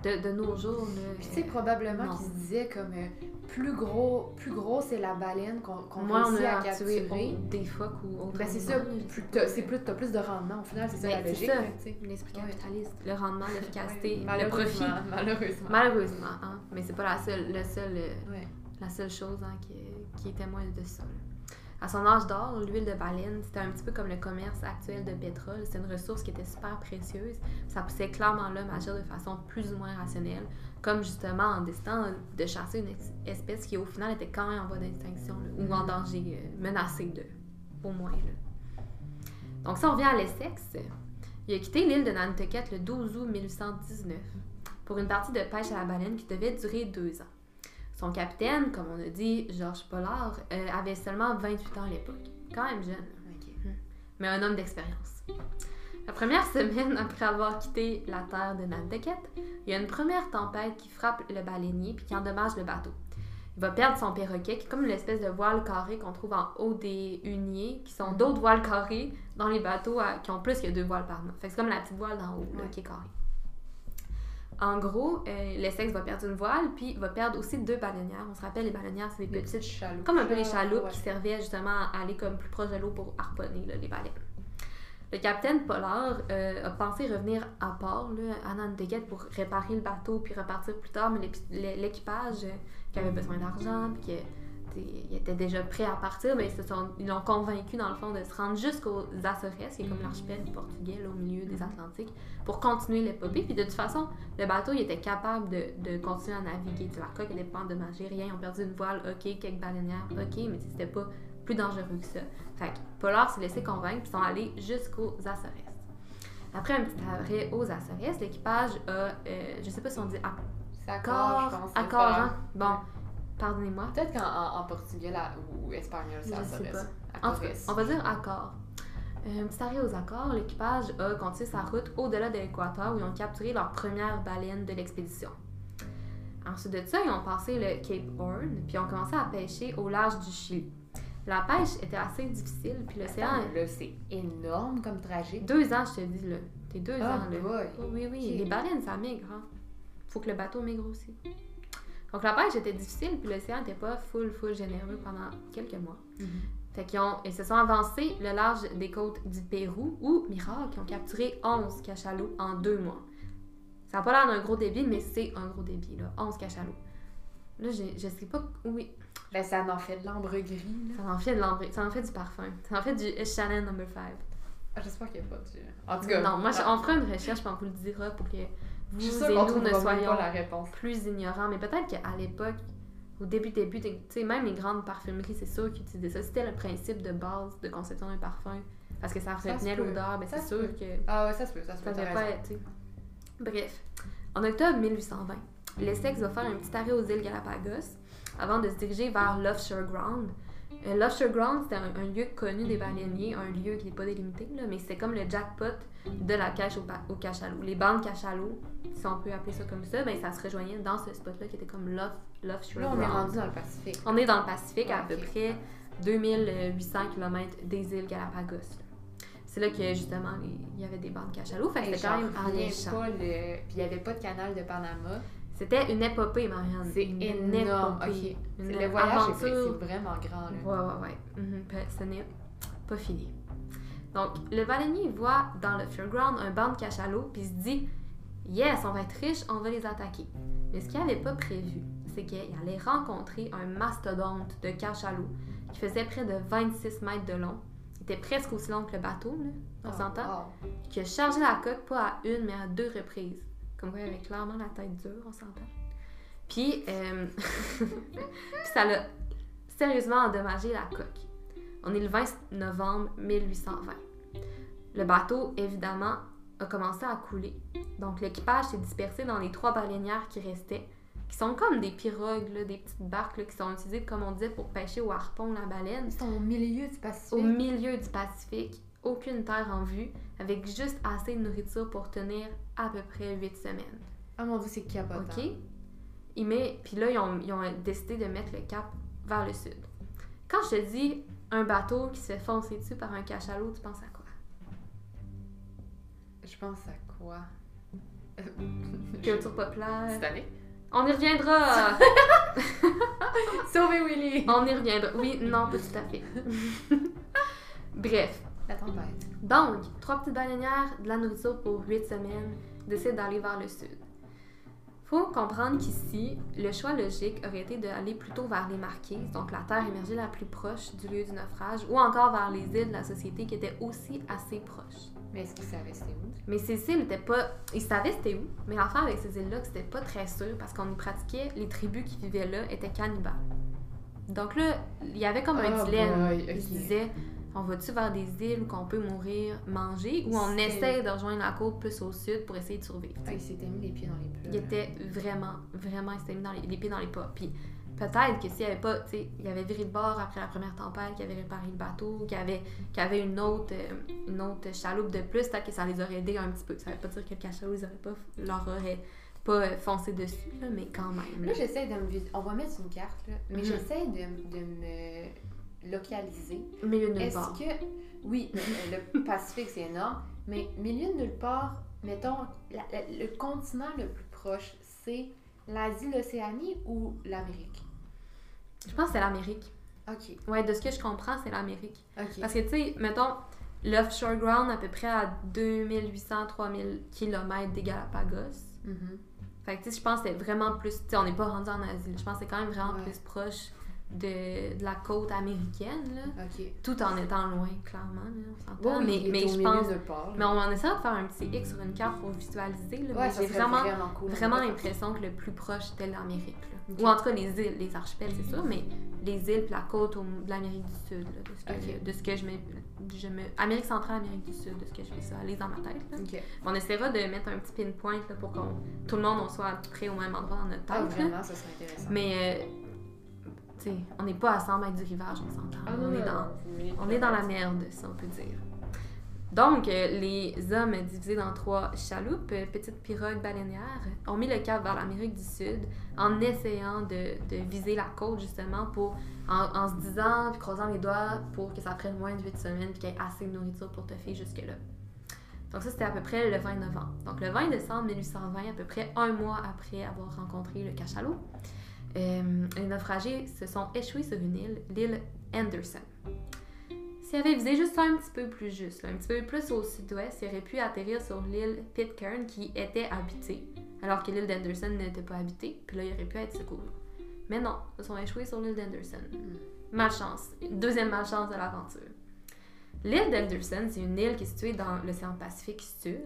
De, de nos jours. Puis tu sais, euh, probablement qu'ils se disaient comme euh, plus gros, plus gros c'est la baleine qu'on on réussit a à capturer. au- des phoques ou autrement. Ben c'est ça, plus c'est plus, t'as plus de rendement au final, c'est ça Ben, la c'est logique. sais. L'esprit Ouais. capitaliste, le rendement, l'efficacité, Ouais, le profit. malheureusement, Malheureusement. Hein. Mais c'est pas la seule, le seul, euh, Ouais. la seule chose hein, qui, qui est témoin de ça. là. À son âge d'or, l'huile de baleine, c'était un petit peu comme le commerce actuel de pétrole. C'était une ressource qui était super précieuse. Ça poussait clairement l'homme à agir de façon plus ou moins rationnelle, comme justement en décidant de chasser une espèce qui au final était quand même en voie d'extinction ou en Mhm. danger, euh, menacée de, au moins. là. Donc si on revient à l'Essex, il a quitté l'île de Nantucket le 12 août 1819 pour une partie de pêche à la baleine qui devait durer deux ans. Son capitaine, comme on a dit, Georges Pollard, euh, avait seulement 28 ans à l'époque. Quand même jeune, Ok. mais un homme d'expérience. La première semaine après avoir quitté la terre de Nantucket, il y a une première tempête qui frappe le baleinier puis qui endommage le bateau. Il va perdre son perroquet, qui est comme une espèce de voile carré qu'on trouve en haut des huniers, qui sont d'autres voiles carrées dans les bateaux à- qui ont plus que deux voiles par mât. Fait que c'est comme la petite voile d'en haut là, Ouais. qui est carrée. En gros, euh, l'Essex va perdre une voile, puis va perdre aussi deux baleinières. On se rappelle, les baleinières, c'est des Des petites chaloupes. comme un peu les Ah, chaloupes ouais. qui servaient justement à aller comme plus proche de l'eau pour harponner là, les baleines. Le capitaine Pollard euh, a pensé revenir à port là, à Nantucket pour réparer le bateau puis repartir plus tard, mais l'équipage euh, qui avait besoin d'argent puis que t'sais, il était déjà prêt à partir, mais ils se sont- ils l'ont convaincu dans le fond de se rendre jusqu'aux Açores, qui est comme l'archipel portugais là, au milieu des Atlantiques, pour continuer l'épopée. Puis de toute façon, le bateau il était capable de, de continuer à naviguer. T'sais, la coque n'était pas endommagée, rien. Ils ont perdu une voile, ok, quelques baleinières, ok, mais c'était pas plus dangereux que ça. Fait que Pollard s'est laissé convaincre puis sont allés jusqu'aux Açores. Après un petit arrêt aux Açores, l'équipage a, euh, je sais pas si on dit accord, accord, je pense. c'est accord, hein? Bon. Pardonnez-moi. Peut-être qu'en en, en portugais là, ou espagnol, sais pas. En tout cas, on va dire accord. Un petit arrêt aux accords, l'équipage a continué sa route au-delà de l'équateur où ils ont capturé leur première baleine de l'expédition. Ensuite de ça, ils ont passé le Cape Horn, puis ont commencé à pêcher au large du Chili. La pêche était assez difficile, puis l'océan... Là, c'est énorme comme trajet. Deux ans, je te dis, là. T'es deux Ah, ans, là. boy. Oui, oui. Les baleines, ça migre, hein. Faut que le bateau migre aussi. Donc la pêche était difficile, puis l'océan n'était pas full, full généreux pendant quelques mois. Fait qu'ils ont, ils se sont avancés le large des côtes du Pérou où, miracle, ils ont capturé 11 cachalots en deux mois. Ça n'a pas l'air d'un gros débit, mais c'est un gros débit, là. 11 cachalots. Là, je, sais pas. Oui, Ben, ça en fait de l'ambre gris, là. ça en fait de l'ambre, ça en fait du parfum. Ça en fait du Chanel number 5. Ah, J'espère qu'il n'y a pas du. En tout cas. Non, moi, ah, on fera une recherche, puis on vous le dira pour que vous je suis et nous ne soyons pas la réponse. plus ignorants. Mais peut-être qu'à l'époque, au début, début, tu sais, même les grandes parfumeries, c'est sûr qu'ils utilisaient ça. C'était le principe de base de conception d'un parfum. Parce que ça retenait l'odeur, mais Ça c'est sûr peut. que Ah ouais, ça se peut, ça se pas être. Bref, en octobre 1820, l'Essex va faire un petit arrêt aux îles Galapagos avant de se diriger vers l'Offshore Ground. Euh, L'Offshore Ground, c'était un, un lieu connu des baleiniers, un lieu qui n'est pas délimité, là, mais c'était comme le jackpot de la cache au, au cachalot. Les bandes cachalots, si on peut appeler ça comme ça, ben, ça se rejoignait dans ce spot-là qui était comme l'off- l'Offshore Là, on est rendu dans le Pacifique. On est dans le Pacifique, à Ok. peu près 2800 km des îles Galapagos. C'est là que justement il y avait des bandes cachalots. Fait que c'était quand même alléchant. le... Puis il n'y avait pas de canal de Panama. C'était une épopée, Marianne. C'est Une énorme. épopée. Ok. Une Le voyage, c'est vraiment grand. Là. Ouais, ouais, ouais. Puis Ce n'est pas fini. Donc, le baleinier voit dans le Fairground un banc de cachalots, puis il se dit Yes, on va être riche, on va les attaquer. Mais ce qu'il n'avait pas prévu, c'est qu'il allait rencontrer un mastodonte de cachalots qui faisait près de 26 mètres de long. Il était presque aussi long que le bateau, là, on Ah, s'entend wow. qui a chargé la coque pas à une, mais à deux reprises. Comme vous voyez, avec clairement la tête dure, on s'entend. Puis, euh, puis ça l'a sérieusement endommagé la coque. On est le 20 novembre 1820. Le bateau, évidemment, a commencé à couler. Donc, l'équipage s'est dispersé dans les trois baleinières qui restaient, qui sont comme des pirogues, là, des petites barques là, qui sont utilisées, comme on disait, pour pêcher au harpon la baleine Ils sont au milieu du au Pacifique. milieu du Pacifique, aucune terre en vue, avec juste assez de nourriture pour tenir à peu près 8 semaines. Ah mon dieu, c'est capotant. OK? Il met, puis là, ils ont, ils ont décidé de mettre le cap vers le sud. Quand je te dis un bateau qui se fait foncer dessus par un cachalot, tu penses à quoi? Je pense à quoi? Culture populaire. Titanic. On y reviendra! Sauver Willy! On y reviendra. Oui, non, pas tout à fait. Bref. La tempête. Donc, trois petites baleinières, de la nourriture pour huit semaines, décident d'aller vers le sud. Faut comprendre qu'ici, le choix logique aurait été d'aller plutôt vers les Marquises, donc la terre émergée la plus proche du lieu du naufrage, ou encore vers les îles de la société qui étaient aussi assez proches. Mais est-ce qu'ils savaient c'était où? Mais ces îles n'étaient pas. Ils savaient c'était où, mais l'affaire avec ces îles-là, c'était pas très sûr parce qu'on y pratiquait, les tribus qui vivaient là étaient cannibales. Donc là, il y avait comme un Oh dilemme. boy, Ils ok. se disaient, on va-tu vers des îles où qu'on peut mourir, manger, ou on essaie de rejoindre la côte plus au sud pour essayer de survivre? Ah, ils s'étaient mis les pieds dans les plats. Il était vraiment, vraiment, il s'était mis dans les, les pieds dans les pas. Puis peut-être que s'il y avait pas, tu sais, il avait viré de bord après la première tempête, qu'il avait réparé le bateau, qu'il avait, avait une autre, euh, une autre chaloupe de plus, peut-être que ça les aurait aidés un petit peu. Ça veut pas dire que le cachalot, ils auraient pas, leur aurait pas euh, foncé dessus, là, mais quand même. Là, j'essaie de me. On va mettre une carte, là, mais Mhm. j'essaie de, de me localiser. milieu de nulle Est-ce part. que. Oui, le, le Pacifique, c'est énorme, mais milieu de nulle part, mettons, la- la- le continent le plus proche, c'est l'Asie, l'Océanie ou l'Amérique? Je pense que c'est l'Amérique. Ok, Ouais, de ce que je comprends, c'est l'Amérique. ok. Parce que, tu sais, mettons, L'offshore ground, à peu près à 2800-3000 km des Galapagos. Mhm. Fait que, tu sais, je pense que c'est vraiment plus. Tu sais, on n'est pas rendu en Asie. Je pense que c'est quand même vraiment Ouais. plus proche de, de la côte américaine, là. Tout en étant loin, clairement, là, on s'entend. Bon, mais, mais je pense. Mais on en essaie de faire un petit X sur une carte pour visualiser, là. Ouais, mais j'ai vraiment, vraiment cool. vraiment l'impression que le plus proche c'était l'Amérique. Ou en tout cas les îles, les archipels, c'est sûr, mais les îles puis la côte au- de l'Amérique du Sud, de ce que, de ce que je me, je me. Amérique centrale, Amérique du Sud, de ce que je fais ça, aller dans ma tête. On essaiera de mettre un petit pinpoint là, pour qu'on tout le monde on soit à peu près au même endroit dans notre tête. Ah, là. vraiment, ça serait intéressant. Mais, euh, on n'est pas à 100 mètres du rivage, on s'entend. Ah, on, est dans, non, oui, on est dans la merde, si on peut dire. Donc, euh, les hommes divisés dans trois chaloupes, euh, petites pirogues baleinières, ont mis le cap vers l'Amérique du Sud en essayant de, de viser la côte, justement, pour, en, en se disant, puis croisant les doigts, pour que ça prenne moins de 8 semaines, puis qu'il y ait assez de nourriture pour te faire jusque-là. Donc ça, c'était à peu près le 20 novembre. Donc le 20 décembre 1820, à peu près un mois après avoir rencontré le cachalot, euh, les naufragés se sont échoués sur une île, l'île Anderson. S'ils avaient visé juste un petit peu plus juste, un petit peu plus au sud-ouest, ils auraient pu atterrir sur l'île Pitcairn qui était habitée, alors que l'île d'Anderson n'était pas habitée, puis là, ils auraient pu être secourus. Mais non, ils sont échoués sur l'île d'Anderson. Malchance. Deuxième malchance de l'aventure. L'île d'Anderson, c'est une île qui est située dans l'océan Pacifique Sud,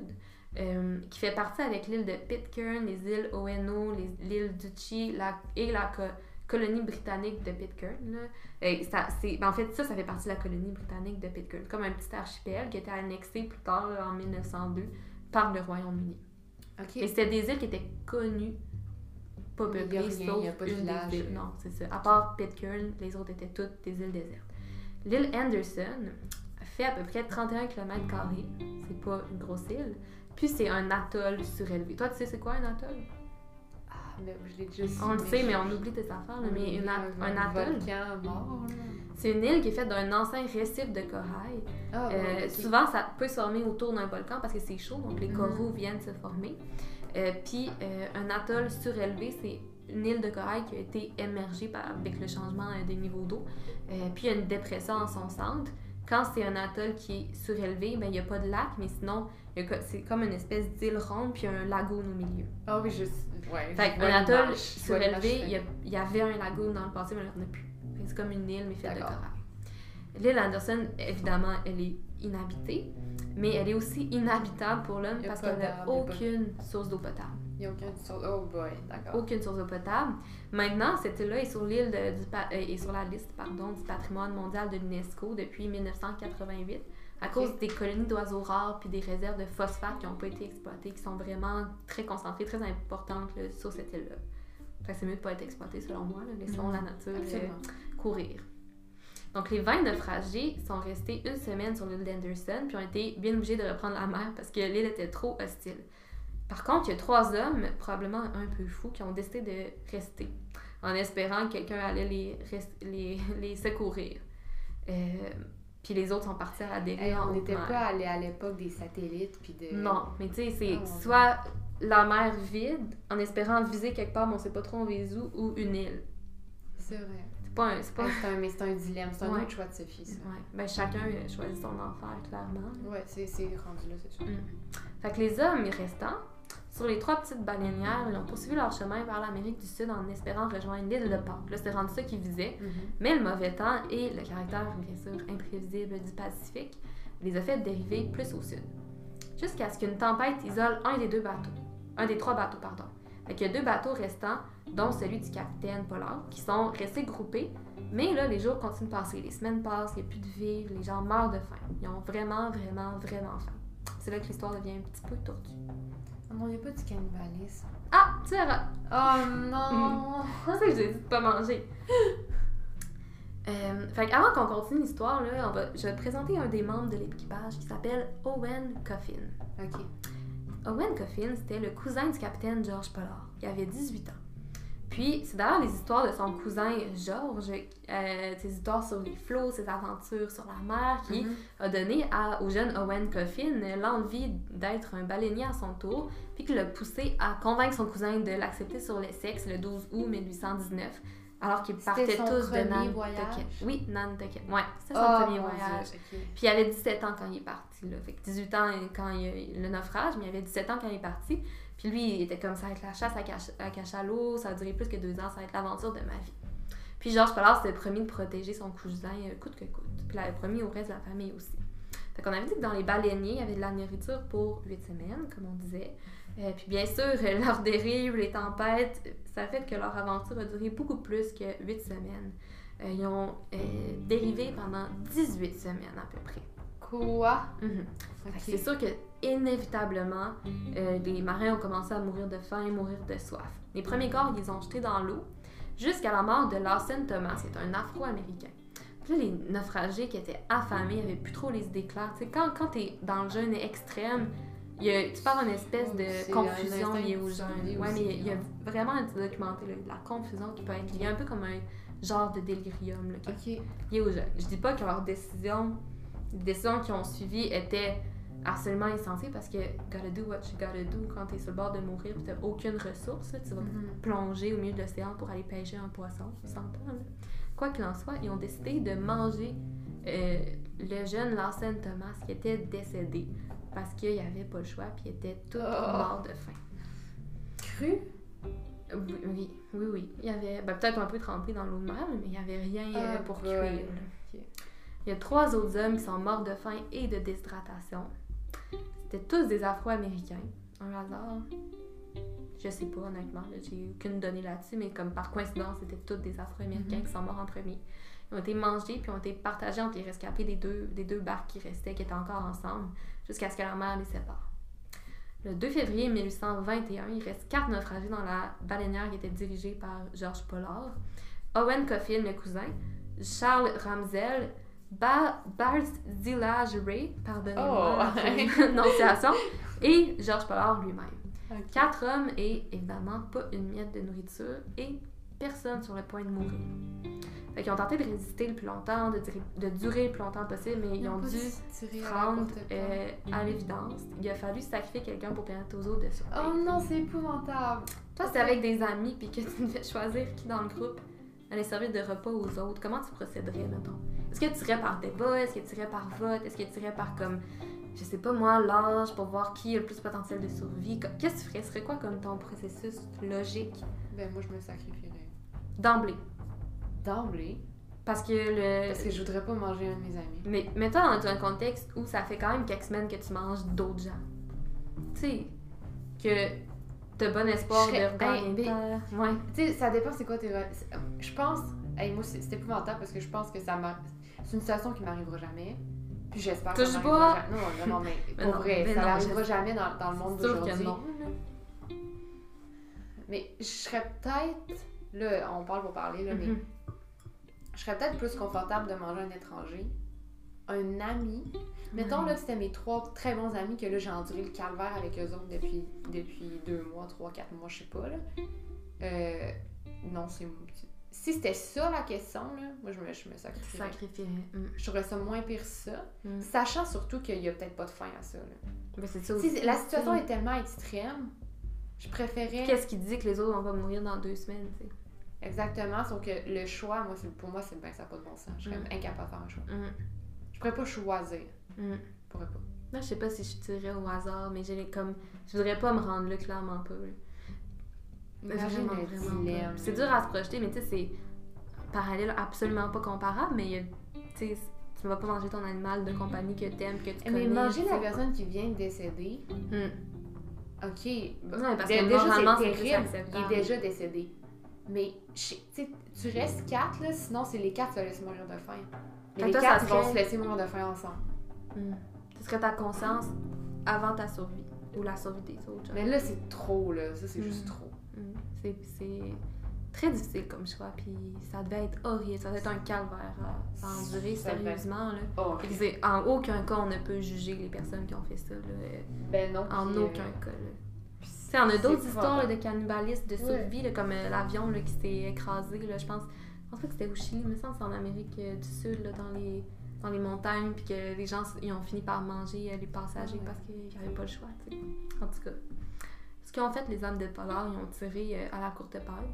euh, qui fait partie avec l'île de Pitcairn, les îles Oeno, l'île Duchy la- et la co- colonie britannique de Pitcairn. là. Et ça, c'est, ben, en fait, ça, ça fait partie de la colonie britannique de Pitcairn, comme un petit archipel qui a été annexé plus tard, là, en 1902, par le Royaume-Uni. Ok. Et c'était des îles qui étaient connues, pas peuplées, sauf il y a pas de une village. des îles. Non, c'est ça. À part Pitcairn, les autres étaient toutes des îles désertes. L'île Anderson fait à peu près 31 km, c'est pas une grosse île. Puis c'est un atoll surélevé. Toi, tu sais c'est quoi un atoll? Ah, mais je l'ai déjà On le sait, mais on oublie tes affaires. là. Mais une un, atoll, volcan mort, là. c'est une île qui est faite d'un ancien récif de corail. Ah, Euh. Souvent, ça peut se former autour d'un volcan parce que c'est chaud, donc les Mhm. coraux viennent se former. Euh, Puis euh, un atoll surélevé, c'est une île de corail qui a été émergée par- avec le changement des niveaux d'eau. Puis il y a une dépression en son centre. Quand c'est un atoll qui est surélevé, ben, il n'y a pas de lac, mais sinon, c'est comme une espèce d'île ronde puis un lagoon au milieu. Ah oui, je. Ouais. Fait un atoll surélevé, il y, avait un lagoon dans le passé, mais il n'y en a plus. C'est comme une île, mais faite de corail. L'île Anderson, évidemment, elle est inhabitée, mais elle est aussi inhabitable pour l'homme parce qu'elle n'a aucune source d'eau potable. Il n'y a aucun source. Oh boy, d'accord. Aucune source d'eau potable. Maintenant, cette île-là est sur l'île du euh, est sur la liste pardon, du patrimoine mondial de l'UNESCO depuis 1988 à cause des colonies d'oiseaux rares puis des réserves de phosphate qui n'ont pas été exploitées, qui sont vraiment très concentrées, très importantes là, sur cette île-là. C'est mieux de pas être exploité selon moi. là. Laissons la nature euh, courir. Donc, les 20 naufragés sont restés une semaine sur l'île d'Anderson, puis ont été bien obligés de reprendre la mer parce que l'île était trop hostile. Par contre, il y a trois hommes, probablement un peu fous, qui ont décidé de rester, en espérant que quelqu'un allait les, les, les secourir. Euh, puis les autres sont partis à la dérive. Hey, on n'était pas allé à l'époque des satellites puis de. Non, mais tu sais, c'est Ah, soit la mer vide, en espérant viser quelque part, mais on sait pas trop on vise où, ou une île. C'est vrai. C'est pas un... C'est pas un, mais c'est un dilemme, c'est un Ouais. autre choix de Sophie, ça. Ouais. Ben, chacun choisit son enfer, clairement. Ouais, c'est c'est rendu là, c'est sûr. Fait que les hommes restants, sur les trois petites baleinières, ils ont poursuivi leur chemin vers l'Amérique du Sud en espérant rejoindre l'île de Pâques. Là, c'était rendu ça qu'ils visaient. Mhm. Mais le mauvais temps et le caractère, bien sûr, imprévisible du Pacifique les a fait dériver plus au sud. Jusqu'à ce qu'une tempête isole un des deux bateaux. Un des trois bateaux, pardon. Fait qu'il y a deux bateaux restants, dont celui du capitaine Pollard, qui sont restés groupés. Mais là, les jours continuent de passer, les semaines passent, il n'y a plus de vivres, les gens meurent de faim. Ils ont vraiment, vraiment, vraiment faim. C'est là que l'histoire devient un petit peu tordue. Non, il n'y a pas du cannibalisme. Ah, tu verras. Oh non! C'est ça que j'ai dit de pas manger. Euh, fait qu'avant qu'on continue l'histoire, là, on va, je vais te présenter un des membres de l'équipage qui s'appelle Owen Coffin. ok. Owen Coffin, c'était le cousin du capitaine George Pollard, qui avait 18 ans. Puis, c'est d'ailleurs les histoires de son cousin George, euh, ses histoires sur les flots, ses aventures sur la mer, qui Mhm. a donné à, au jeune Owen Coffin l'envie d'être un baleinier à son tour, puis qui l'a poussé à convaincre son cousin de l'accepter sur l'Essex le 12 août 1819, Alors qu'ils partaient son tous de Nantucket. voyage? Oui, Nantucket. Ouais, c'était son Oh, premier voyage. Puis il avait 17 ans quand il est parti. Là. Fait que 18 ans quand il y a eu le naufrage, mais il avait 17 ans quand il est parti. Puis lui, il était comme ça avec la chasse à, cachalot, ça a duré plus que deux ans, ça va être l'aventure de ma vie. Puis Georges Pollard s'était promis de protéger son cousin euh, coûte que coûte. Puis il avait promis au reste de la famille aussi. Fait qu'on avait dit que dans les baleiniers, il y avait de la nourriture pour 8 semaines, comme on disait. Euh, puis bien sûr, euh, leur dérive, les tempêtes, ça fait que leur aventure a duré beaucoup plus que 8 semaines. Euh, ils ont euh, dérivé pendant 18 semaines à peu près. Quoi? Mhm. C'est sûr que inévitablement, les marins ont commencé à mourir de faim et mourir de soif. Les premiers corps, ils ont jetés dans l'eau jusqu'à la mort de Lawson Thomas, qui est un Afro-Américain. Puis là, les naufragés qui étaient affamés n'avaient plus trop les idées claires. Quand, quand tu es dans le jeûne extrême, il y a, tu parles d'une espèce de confusion liée au de jeûne. survie Ouais, mais il y a vraiment un documenté là, la confusion qui peut être liée un peu comme un genre de délirium là, qui lié aux jeunes. Je dis pas que leurs décisions, les décisions qui ont suivi étaient absolument insensées parce que gotta do what you gotta do quand t'es sur le bord de mourir pis t'as aucune ressource, là, tu vas Mhm. plonger au milieu de l'océan pour aller pêcher un poisson, là. Quoi qu'il en soit, ils ont décidé de manger euh, le jeune Lawson Thomas qui était décédé parce qu'il avait pas le choix puis il était tout Oh. mort de faim. Cru? Oui, oui, oui. oui. Il y avait ben, peut-être un peu trempé dans l'eau de mer, mais il n'y avait rien Ah, pour boy. cuire. Il y a trois autres hommes qui sont morts de faim et de déshydratation. C'était tous des Afro-Américains. Un hasard. Je sais pas, honnêtement. J'ai aucune donnée là-dessus, mais comme par coïncidence, c'était tous des Afro-Américains Mhm. qui sont morts en premier. Ils ont été mangés puis ont été partagés entre les rescapés des deux, des deux barques qui restaient, qui étaient encore ensemble, jusqu'à ce que la mer les sépare. Le 2 février 1821, il reste quatre naufragés dans la baleinière qui était dirigée par Georges Pollard. Owen Coffin, le cousin, Charles Ramsel, ba Barzillage Ray, pardonnez-moi Oh. prononciation, et Georges Pollard lui-même. Quatre hommes et évidemment pas une miette de nourriture et personne sur le point de mourir. Fait qu'ils ont tenté de résister le plus longtemps, de, durer- de durer le plus longtemps possible, mais ils ont dû tiré à se la rendre porte euh, à l'évidence. Il a fallu sacrifier quelqu'un pour permettre aux autres de survivre. Oh non, c'est épouvantable. Toi, c'est avec des amis puis que tu devais choisir qui dans le groupe allait servir de repas aux autres. Comment tu procéderais, mettons? Est-ce que tu irais par débat? Est-ce que tu irais par vote? Est-ce que tu irais par comme, je sais pas moi, l'âge pour voir qui a le plus potentiel de survie? Qu'est-ce que tu ferais? Ce serait quoi comme ton processus logique? Ben moi, je me sacrifierais. D'emblée? D'emblée? Parce que le. Parce que je voudrais pas manger un de mes amis. Mais mets-toi dans un contexte où ça fait quand même quelques semaines que tu manges d'autres gens. Tu sais, que t'as bon espoir serais- de regagner hey, mais- ta- Ouais. Tu sais, ça dépend c'est quoi tes... Je pense... Hey, moi, c'est épouvantable parce que je pense que ça m'a... C'est une situation qui m'arrivera jamais. Puis j'espère que Touche pas. jamais. Non, non, non, mais Mais pour non, vrai, mais ça n'arrivera jamais dans, dans le monde d'aujourd'hui. Mais je serais peut-être... Là, on parle pour parler, là, mais Mhm. je serais peut-être plus confortable de manger un étranger. Un ami. Mettons là que c'était mes trois très bons amis que là j'ai enduré le calvaire avec eux autres depuis, depuis deux mois, trois, quatre mois, je sais pas là. Euh, non, c'est. Si c'était ça la question, là, moi je me, je me sacrifierais. Sacrifier. Mm. Je trouverais ça moins pire ça. Mm. Sachant surtout qu'il y a peut-être pas de fin à ça. Là. Mais c'est ça Si aussi. la situation est tellement extrême, je préférais. Qu'est-ce qui dit que les autres vont pas mourir dans deux semaines, tu sais? Exactement, sauf que le choix, moi, pour moi, c'est ben, ça n'a pas de bon sens. Je serais Mm. incapable de faire un choix. Mm. Je pourrais pas choisir. Mm. Je pourrais pas. Moi, je sais pas si je tirerais au hasard, mais j'ai comme. Je voudrais pas me rendre là, clairement pas. C'est dur à se projeter, mais tu sais, c'est parallèle absolument pas comparable, mais il y a- tu tu vas pas manger ton animal de compagnie que t'aimes, que tu connais. Mais manger la personne qui vient de décéder, Mm. ok. bah, Ouais, parce que déjà, c'est terrible. Il est déjà décédé. Mais tu restes quatre, là, sinon c'est les quatre qui se laissent mourir de faim. Mais les toi, quatre vont serait- se laisser mourir de faim ensemble. Mm. Ce serait ta conscience avant ta survie ou la survie des autres. genre. Mais là, c'est trop, là. Ça, c'est Mm. juste trop. Mm. C'est- C'est très difficile comme choix, puis ça devait être horrible, ça devait être un calvaire à, à endurer sérieusement. Là. En aucun cas, on ne peut juger les personnes qui ont fait ça. Là. ben non. En puis, euh, aucun cas. Là. Sais, on a d'autres histoires là, de cannibalisme, de Ouais. survie, là, comme euh, l'avion qui s'est écrasé. Là, je pense, je pense pas que c'était au Chili, mais ça, c'est en Amérique euh, du Sud, là, dans, les, dans les montagnes, puis que les gens ils ont fini par manger euh, les passagers parce qu'ils n'avaient pas le choix. En tout cas, ce qu'ils ont fait, les hommes de Pollard, ils ont tiré à la courte paille.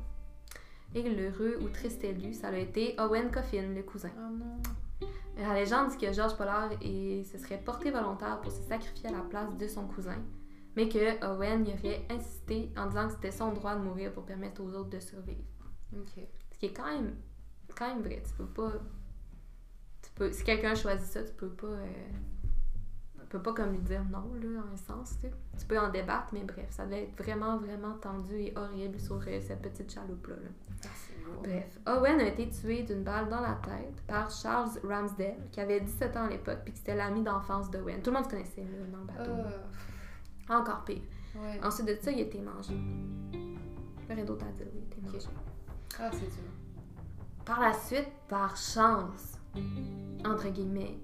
Et l'heureux ou triste élu, ça a été Owen Coffin, le cousin. Oh non. La légende dit que Georges Pollard et se serait porté volontaire pour se sacrifier à la place de son cousin, mais que Owen y aurait insisté en disant que c'était son droit de mourir pour permettre aux autres de survivre. Ok. Ce qui est quand même, quand même vrai. Tu peux pas. Tu peux, si quelqu'un choisit ça, tu peux pas. euh, tu peux pas comme lui dire non, là, en un sens. Tu, sais. tu peux en débattre, mais bref, ça devait être vraiment, vraiment tendu et horrible sur euh, cette petite chaloupe-là. là. Ah. Bref, Owen a été tué d'une balle dans la tête par Charles Ramsdale, qui avait 17 ans à l'époque, puis qui était l'ami d'enfance d'Owen. Tout le monde se connaissait là, dans le bateau. Ah, Encore pire. ouais. Ensuite de ça, il a été mangé. Rien d'autre à dire, il a été mangé. Ah, c'est dur. Par la suite, par chance, entre guillemets,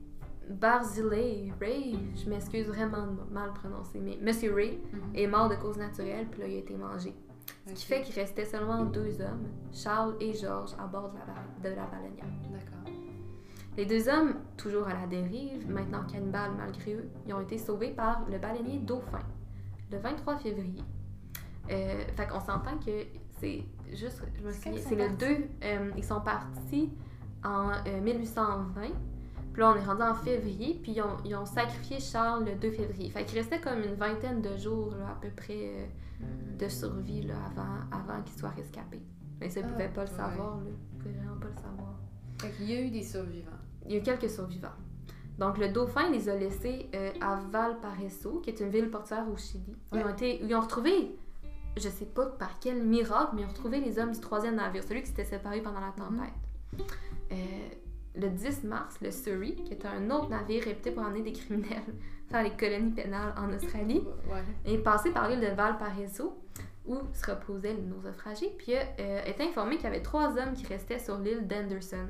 Barzillai Ray, je m'excuse vraiment de mal prononcer, mais Monsieur Ray Mhm. est mort de cause naturelle, puis là, il a été mangé. Ce qui fait qu'il restait seulement deux hommes, Charles et Georges, à bord de la, de la baleinière. D'accord. Les deux hommes, toujours à la dérive, maintenant cannibales malgré eux, ils ont été sauvés par le baleinier Dauphin, le 23 février. Euh, fait qu'on s'entend que c'est juste, je me C'est souviens, le partis? 2, euh, ils sont partis en euh, 1820, puis là on est rendu en février, puis ils ont, ils ont sacrifié Charles le 2 février. Fait qu'il restait comme une vingtaine de jours là, à peu près euh, de survie là, avant, avant qu'ils soient rescapés. Mais ça, ils Ah, pouvaient pas le savoir, là. Ils pouvaient vraiment pas le savoir. Fait qu'il y a eu des survivants. Il y a eu quelques survivants. Donc, le dauphin les a laissés euh, à Valparaiso, qui est une ville portuaire au Chili. Ils, ont été, ils ont retrouvé, je sais pas par quel miracle, mais ils ont retrouvé les hommes du troisième navire, celui qui s'était séparé pendant la tempête. Euh, le 10 mars, le Surrey, qui est un autre navire réputé pour emmener des criminels faire les colonies pénales en Australie, Ouais. est passé par l'île de Valparaiso, où se reposaient les naufragés, puis a euh, été informé qu'il y avait trois hommes qui restaient sur l'île d'Anderson.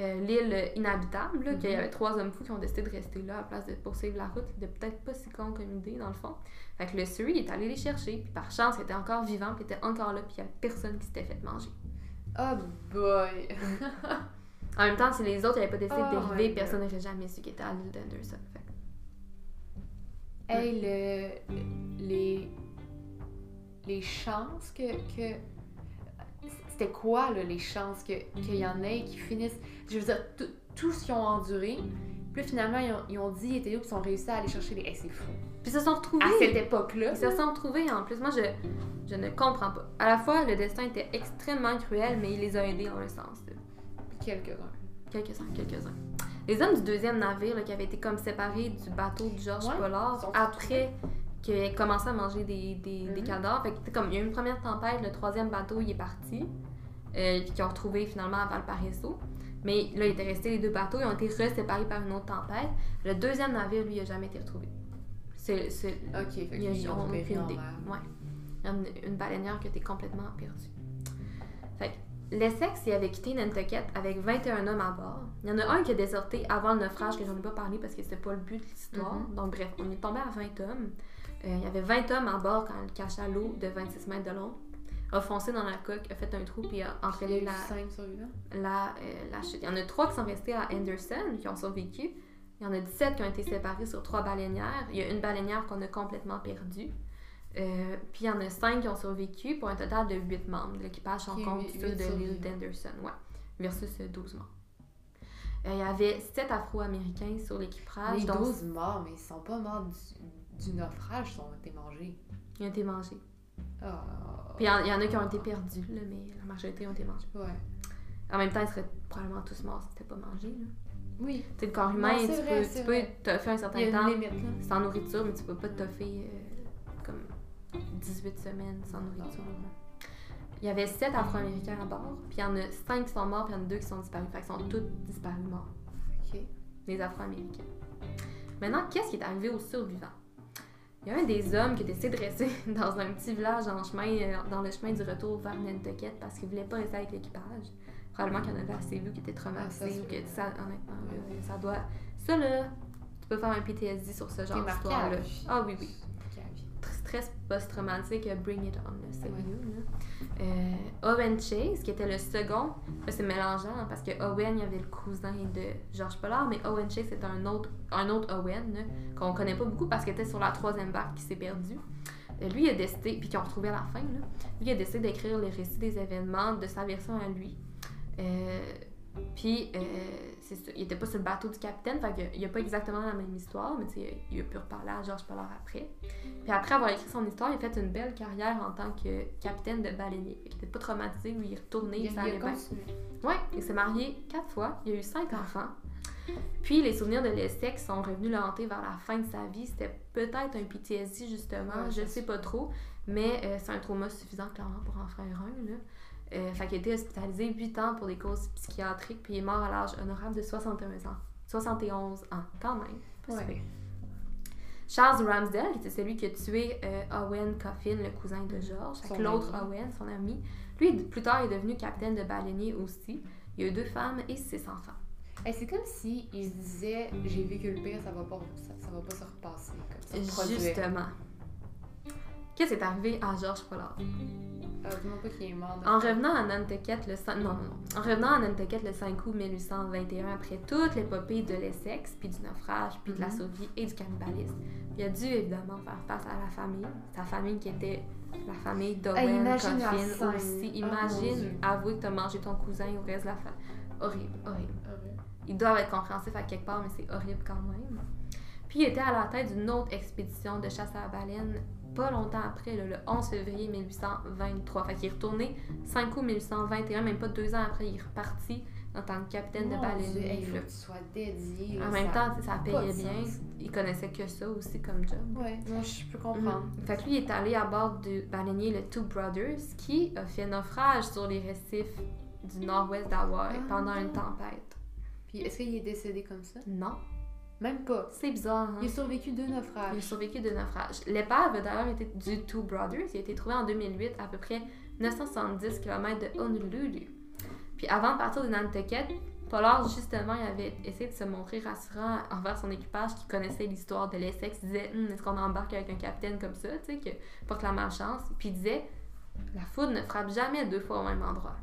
Euh, l'île inhabitable, là, qu'il y Mhm. avait trois hommes fous qui ont décidé de rester là à place de poursuivre la route, de peut-être pas si con comme idée dans le fond. Fait que le Surrey est allé les chercher, puis par chance, il était encore vivant, puis il était encore là, puis il y avait personne qui s'était fait manger. Oh boy! En même temps, si les autres n'avaient pas décidé Oh de dériver, personne n'aurait jamais su qu'il était à l'île d'Anderson. Fait que- Hey, le, le- les, les chances que, que. C'était quoi, là, les chances que- qu'il y en ait qui finissent? Je veux dire, tout- tout ce qu'ils ont enduré. Puis finalement, ils ont, ils ont dit, ils étaient où, puis ils ont réussi à aller chercher les. Hey, c'est fou. Puis ils se sont retrouvés. À cette époque-là. Ils se sont retrouvés en plus. Moi, je, je ne comprends pas. À la fois, le destin était extrêmement cruel, mais il les a aidés en un sens. quelques-uns. Quelques-uns, quelques-uns. Les hommes du deuxième navire là, qui avaient été comme séparés du bateau de Georges Ouais, Pollard après qu'ils aient commencé à manger des, des, des Mhm. cadavres. Fait que, comme il y a eu une première tempête, le troisième bateau il est parti. Euh, qu'ils ont retrouvé finalement à Valparaiso. Mais là, il était resté les deux bateaux, ils ont été reséparés par une autre tempête. Le deuxième navire, lui, il n'a jamais été retrouvé. C'est, c'est, Ok, fait il y a, aucune idée. Ouais. Une, une baleinière qui été complètement perdue. Fait que l'Essex, il avait quitté Nantucket avec 21 hommes à bord. Il y en a un qui a déserté avant le naufrage, que j'en ai pas parlé parce que c'était pas le but de l'histoire. Mhm. Donc, bref, on est tombé à 20 hommes. Euh, il y avait 20 hommes à bord quand le cachalot de 26 mètres de long a foncé dans la coque, a fait un trou puis a Il y a entraîné la, cinq la, euh, la chute. Il y en a trois qui sont restés à Anderson, qui ont survécu. Il y en a 17 qui ont été séparés sur trois baleinières. Il y a une baleinière qu'on a complètement perdue. Euh, puis il y en a 5 qui ont survécu pour un total de 8 membres de l'équipage en compte huit- ceux huit de l'île d'Anderson. Ouais. Versus euh, 12 membres. Euh, il y avait 7 Afro-Américains sur l'équipage. Les dont 12 morts, mais ils sont pas morts du, du naufrage, ils ont été mangés. Ils ont été mangés. Ah. Puis il y en- il y, en a qui ont été perdus, là, mais la majorité ont été mangés. Ouais. En même temps, ils seraient probablement tous morts si c'était pas mangé. Là. Oui. Tu sais, le corps humain, Non, tu vrai, peux, tu vrai. faire un Il y certain a temps sans nourriture, mais tu peux pas te toffer euh, comme 18 semaines sans nourriture. Il y avait 7 Afro-Américains à bord, puis il y en a 5 qui sont morts, puis il y en a 2 qui sont disparus. Fait qu'ils sont tous disparus morts, Ok. les Afro-Américains. Maintenant, qu'est-ce qui est arrivé aux survivants? Il y a un des hommes qui était s'est dressé dans un petit village en chemin, euh, dans le chemin du retour vers Nantucket parce qu'il voulait pas rester avec l'équipage. Probablement qu'il y en avait assez vu qui étaient Ah, ça traumatisés ou que ça, honnêtement, ça doit. Ça là, tu peux faire un PTSD sur ce genre d'histoire-là. Ah oui, oui. Stress post-traumatique, euh, bring it on, là, sérieux. Là. Euh, Owen Chase, qui était le second, c'est mélangeant hein, parce que Owen, il y avait le cousin de George Pollard, mais Owen Chase, c'était un autre, un autre Owen qu'on connaît pas beaucoup parce qu'il était sur la troisième barque qui s'est perdue. Euh, lui, il a décidé, puis qu'ils ont retrouvé à la fin, là, lui, il a décidé d'écrire les récits des événements de sa version à lui. Euh, puis, c'est ça, il était pas sur le bateau du capitaine, fait qu'il a pas exactement la même histoire, mais tu il a pu reparler à Georges Pollard après. Puis après avoir écrit son histoire, il a fait une belle carrière en tant que capitaine de baleinier. Il était pas traumatisé, lui, il est retourné, Il, ça allait bien. Ouais, il s'est marié quatre fois, il a eu cinq enfants. Puis les souvenirs de l'Essex sont revenus le hanter vers la fin de sa vie. C'était peut-être un PTSD justement, Ouais, je sais pas trop, mais euh, c'est un trauma suffisant clairement pour en faire un. Là. Euh, fait qu'il a été hospitalisé 8 ans pour des causes psychiatriques, puis il est mort à l'âge honorable de 61 ans. 71 ans, quand même. Ouais. Charles Ramsdale, qui était celui qui a tué euh, Owen Coffin, le cousin de George, avec l'autre. Owen, son ami. Lui, plus tard, est devenu capitaine de baleinier aussi. Il a eu deux femmes et six enfants. C'est comme si il se disait j'ai vécu le pire, ça va pas, ça, ça va pas se repasser comme ça. Justement. Qu'est-ce qui est arrivé à Georges Pollard? Euh, dis-moi pas qu'il est mort. de- En revenant à Nantucket le 5... Non, non, non. En revenant à Nantucket le 5 août 1821, après toute l'épopée de l'Essex, puis du naufrage, puis de la Mhm. survie et du cannibalisme, il a dû évidemment faire face à la famille. Sa famille qui était la famille d'Owen Coffin aussi. Oh, Imagine Dieu. avouer que t'as mangé ton cousin au reste de la famille. Horrible, horrible. Horrible. Ils doivent être compréhensifs à quelque part, mais c'est horrible quand même. Puis il était à la tête d'une autre expédition de chasse à la baleine pas longtemps après, là, le 11 février 1823. Fait qu'il est retourné 5 août 1821, même pas deux ans après, il est reparti en tant que capitaine de Mon. Dieu, hey, faut que tu sois dédié. En même temps, ça payait bien. sens. Il connaissait que ça aussi comme job. Ouais, moi je peux comprendre. Mhm. Fait que lui il est allé à bord du baleinier le Two Brothers qui a fait naufrage sur les récifs du nord-ouest d'Hawaï Ah. pendant une tempête. Puis est-ce qu'il est décédé comme ça? Non, Même pas. c'est bizarre. Hein? Il a survécu deux Il a naufrages. survécu de naufrage. L'épave a d'ailleurs été du Two Brothers. Il a été trouvé en 2008 à peu près 970 km de Honolulu. Puis avant de partir de Nantucket, Pollard, justement, il avait essayé de se montrer rassurant envers son équipage qui connaissait l'histoire de l'Essex. Il disait Hum, Est-ce qu'on embarque avec un capitaine comme ça, tu sais, qui porte la malchance? Puis il disait La foudre ne frappe jamais deux fois au même endroit.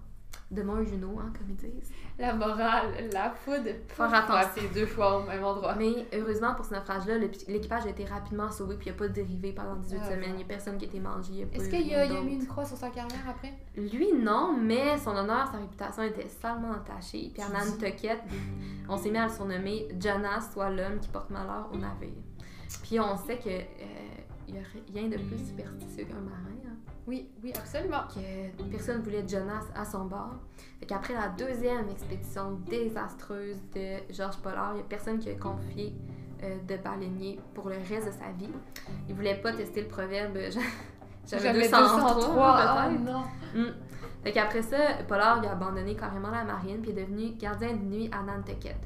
De mon Juno, hein, comme ils disent. La morale, la foudre, Faire attention. deux fois au même endroit. Mais heureusement pour ce naufrage-là, l'équipage a été rapidement sauvé, puis il n'y a pas dérivé pendant 18 Ah, semaines. Il n'y a personne qui a été mangé. Est-ce qu'il a, mis une croix sur sa carrière après? Lui, non, mais son honneur, sa réputation était salement entachée. Puis Tu Nantucket, on s'est mis à le surnommer Jonas, soit l'homme qui porte malheur au navire. Puis on sait que euh, il n'y a rien de plus superstitieux qu'un marin. hein, Oui, oui, absolument. que personne voulait Jonas à son bord. Fait qu'après la deuxième expédition désastreuse de Georges Pollard, il n'y a personne qui a confié euh, de baleinier pour le reste de sa vie. Il voulait pas tester le proverbe J'avais 203, Ah peut-être. non. Mm. Fait qu'après ça, Pollard il a abandonné carrément la marine puis est devenu gardien de nuit à Nantucket.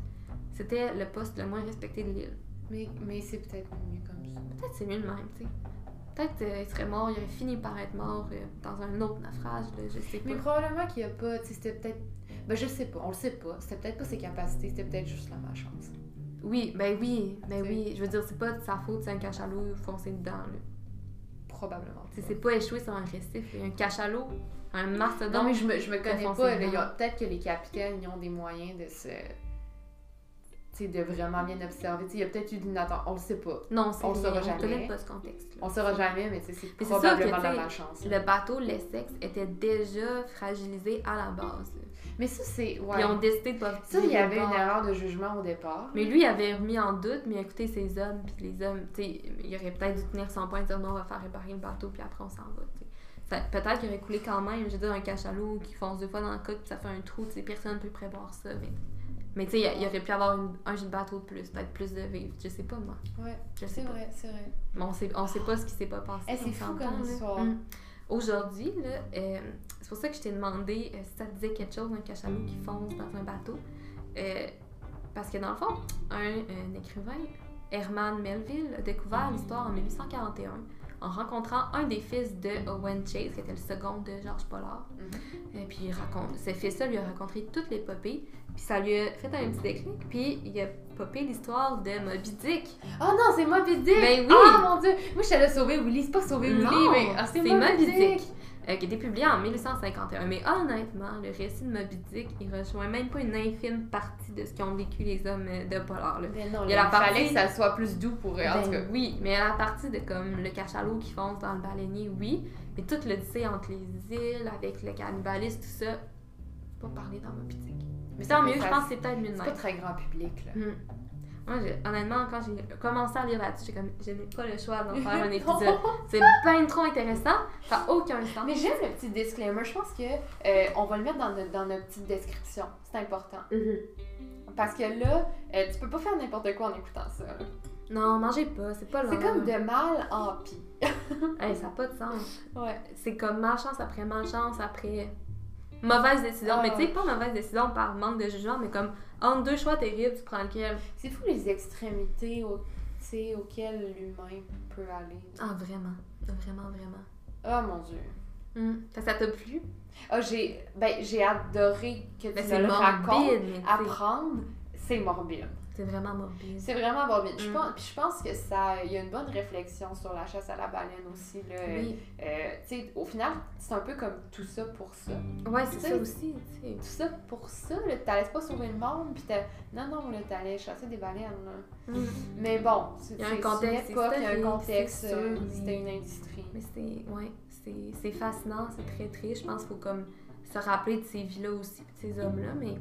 C'était le poste le moins respecté de l'île. Mais, mais c'est peut-être mieux comme ça. Peut-être c'est mieux de même, tu sais. Peut-être euh, il serait mort, il aurait fini par être mort euh, dans un autre naufrage, là, je sais pas. Mais probablement qu'il n'y a pas, c'était peut-être. Ben je sais pas, on le sait pas. C'était peut-être pas ses capacités, c'était peut-être juste la malchance. Oui, ben oui, ben oui. Je veux dire, c'est pas de sa faute, c'est un cachalot foncé dedans, là. Probablement. C'est pas échoué sur un récif, un cachalot, un mastodonte. Non, mais je me, je me connais pas. là. dedans. Il y a- Peut-être que les capitaines, ils ont des moyens de se. De vraiment bien observer. Il y a peut-être eu une attente. On le sait pas. Non, c'est on rien, saura on jamais. connaît pas ce contexte. On saura jamais, mais c'est probablement que, de la malchance. Le bateau, l'Essex, était déjà fragilisé à la base. Mais ça, c'est. Ouais. Ils ont décidé de pas Ça, il y avait une erreur de jugement au départ. Mais lui, il avait remis en doute, mais écoutez, ces hommes, puis les hommes, tu sais, il aurait peut-être dû tenir son point et dire non, on va faire réparer le bateau, puis après on s'en va, Peut-être qu'il aurait coulé quand même, je veux dire, un cachalot qui fonce deux fois dans le coque, puis ça fait un trou, tu sais, personne ne peut prévoir ça, mais. Mais tu sais, il y aurait pu avoir une- un bateau de plus, peut-être plus de vivres, je sais pas moi. Ouais, c'est vrai, c'est vrai. Mais on sait, on sait pas ce qui s'est pas passé. Eh, c'est fou comme histoire. Mm. Aujourd'hui, là, euh, c'est pour ça que je t'ai demandé euh, si ça te disait quelque chose d'un cachalot qui fonce dans un bateau. Euh, parce que dans le fond, un, un écrivain, Herman Melville, a découvert l'histoire en 1841 en rencontrant un des fils de Owen Chase, qui était le second de Georges Pollard. Mhm. Et puis il raconte, ce fils-là lui a raconté toute l'épopée, puis ça lui a fait un petit déclic, puis il a popé l'histoire de Moby Dick. Oh non, c'est Moby Dick! Ben oui! Ah mon dieu! Moi, je t'allais sauver Willy. C'est pas sauver Willy, Non, mais ah, c'est Moby Moby Dick! Dick. euh, qui a été publié en 1851. Mais honnêtement, le récit de Moby Dick, il rejoint même pas une infime partie de ce qu'ont vécu les hommes euh, de Polar. là. Mais non, Il y a la il fallait partie- que ça soit plus doux pour eux, en tout cas. Ben oui, mais à la partie de comme le cachalot qui fonce dans le baleinier, oui. Mais tout l'odyssée entre les îles, avec le cannibalisme, tout ça, pas parler dans Moby Dick. Mais tant Mais mieux, ça- je pense que c'est peut-être mieux de C'est même. pas très grand public, là. Hmm. Moi, honnêtement, quand j'ai commencé à lire là-dessus, j'ai comme, je n'ai pas le choix d'en faire un épisode. C'est bien trop intéressant, ça n'a aucun sens. Mais j'aime le petit disclaimer. Je pense que euh, on va le mettre dans, notre- dans notre petite description. C'est important. Mhm. Parce que là, euh, tu peux pas faire n'importe quoi en écoutant ça. là. Non, mangez pas, c'est pas C'est long. comme de mal en pis. Hey, ça n'a pas de sens. Ouais. C'est comme malchance après malchance après mauvaise décision. Ah. Mais tu sais, pas mauvaise décision par manque de jugement, mais comme entre deux choix terribles, tu prends lequel? C'est fou les extrémités au- tu auxquelles l'humain peut aller. Ah, vraiment. Vraiment, vraiment. Oh mon dieu. Que ça t'a plu? Ah, j'ai ben, j'ai adoré que tu Ben, me c'est le racontes. tu Apprendre, c'est morbide. C'est vraiment morbide. C'est vraiment morbide. Je Mm. pense, puis je pense que ça, il y a une bonne réflexion sur la chasse à la baleine aussi. Là. Oui. Euh, tu sais, au final, c'est un peu comme tout ça pour ça. Ouais, c'est ça aussi. Tout ça pour ça. T'allais pas sauver le monde, puis t'as... Non, non, là, t'allais chasser des baleines, là. Hum. Mais bon, c'est Il y a un contexte il y a un contexte, euh, c'était une industrie. Mais c'est, ouais, c'est, c'est fascinant, c'est très triste. Je pense qu'il faut comme se rappeler de ces vies-là aussi, de ces hommes-là, mais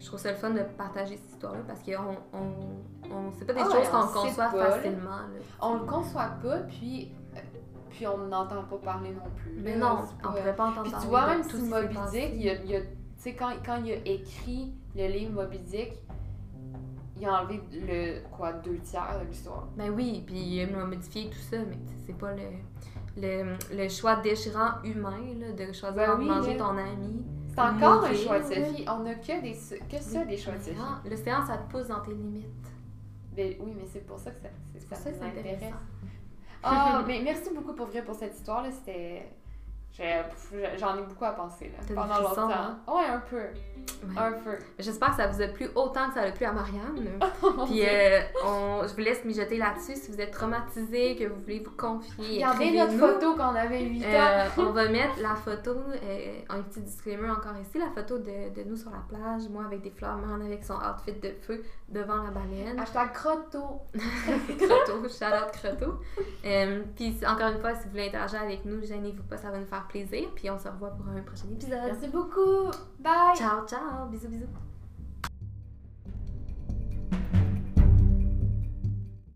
je trouve ça le fun de partager cette histoire-là parce que on, on, on- c'est pas des Ah choses qu'on conçoit pas, facilement. Là. On le conçoit pas, puis, euh, puis on n'entend pas parler non plus. Mais là. non, on pas- pourrait pas entendre Puis tu parler vois, de même tout Moby. Dick, il y a, il y a- tu sais, quand, quand il a écrit le livre Moby Dick, il a enlevé le, quoi, deux tiers de l'histoire. Ben oui, puis il a modifié tout ça, mais tu c'est pas le, le, le choix déchirant humain là, de choisir Ben entre oui, manger ton ami. C'est encore un choix de. Sophie. On a que, des, que ça, des choix de Sophie. L'océan, ça te pousse dans tes limites. Ben, oui, mais c'est pour ça que ça, c'est, ça, que intéressant. Ah, mais merci beaucoup pour vrai pour cette histoire-là. C'était. J'en ai beaucoup à penser là, pendant longtemps. hein? Ouais, un peu. Ouais. Un peu. J'espère que ça vous a plu autant que ça a plu à Marianne. Puis euh, on, je vous laisse mijoter là-dessus. Si vous êtes traumatisé, que vous voulez vous confier, Regardez notre photo quand on avait 8 ans. Euh, on va mettre la photo, euh, un petit disclaimer encore ici, la photo de, de nous sur la plage, moi avec des fleurs, Marianne avec son outfit de feu devant la baleine. Hashtag crotto. Croto, shout out Croto. Euh, Puis encore une fois, si vous voulez interagir avec nous, gênez-vous pas, ça va nous faire plaisir. Puis on se revoit pour un prochain épisode. Merci beaucoup. Bye. Ciao, ciao, bisous, bisous.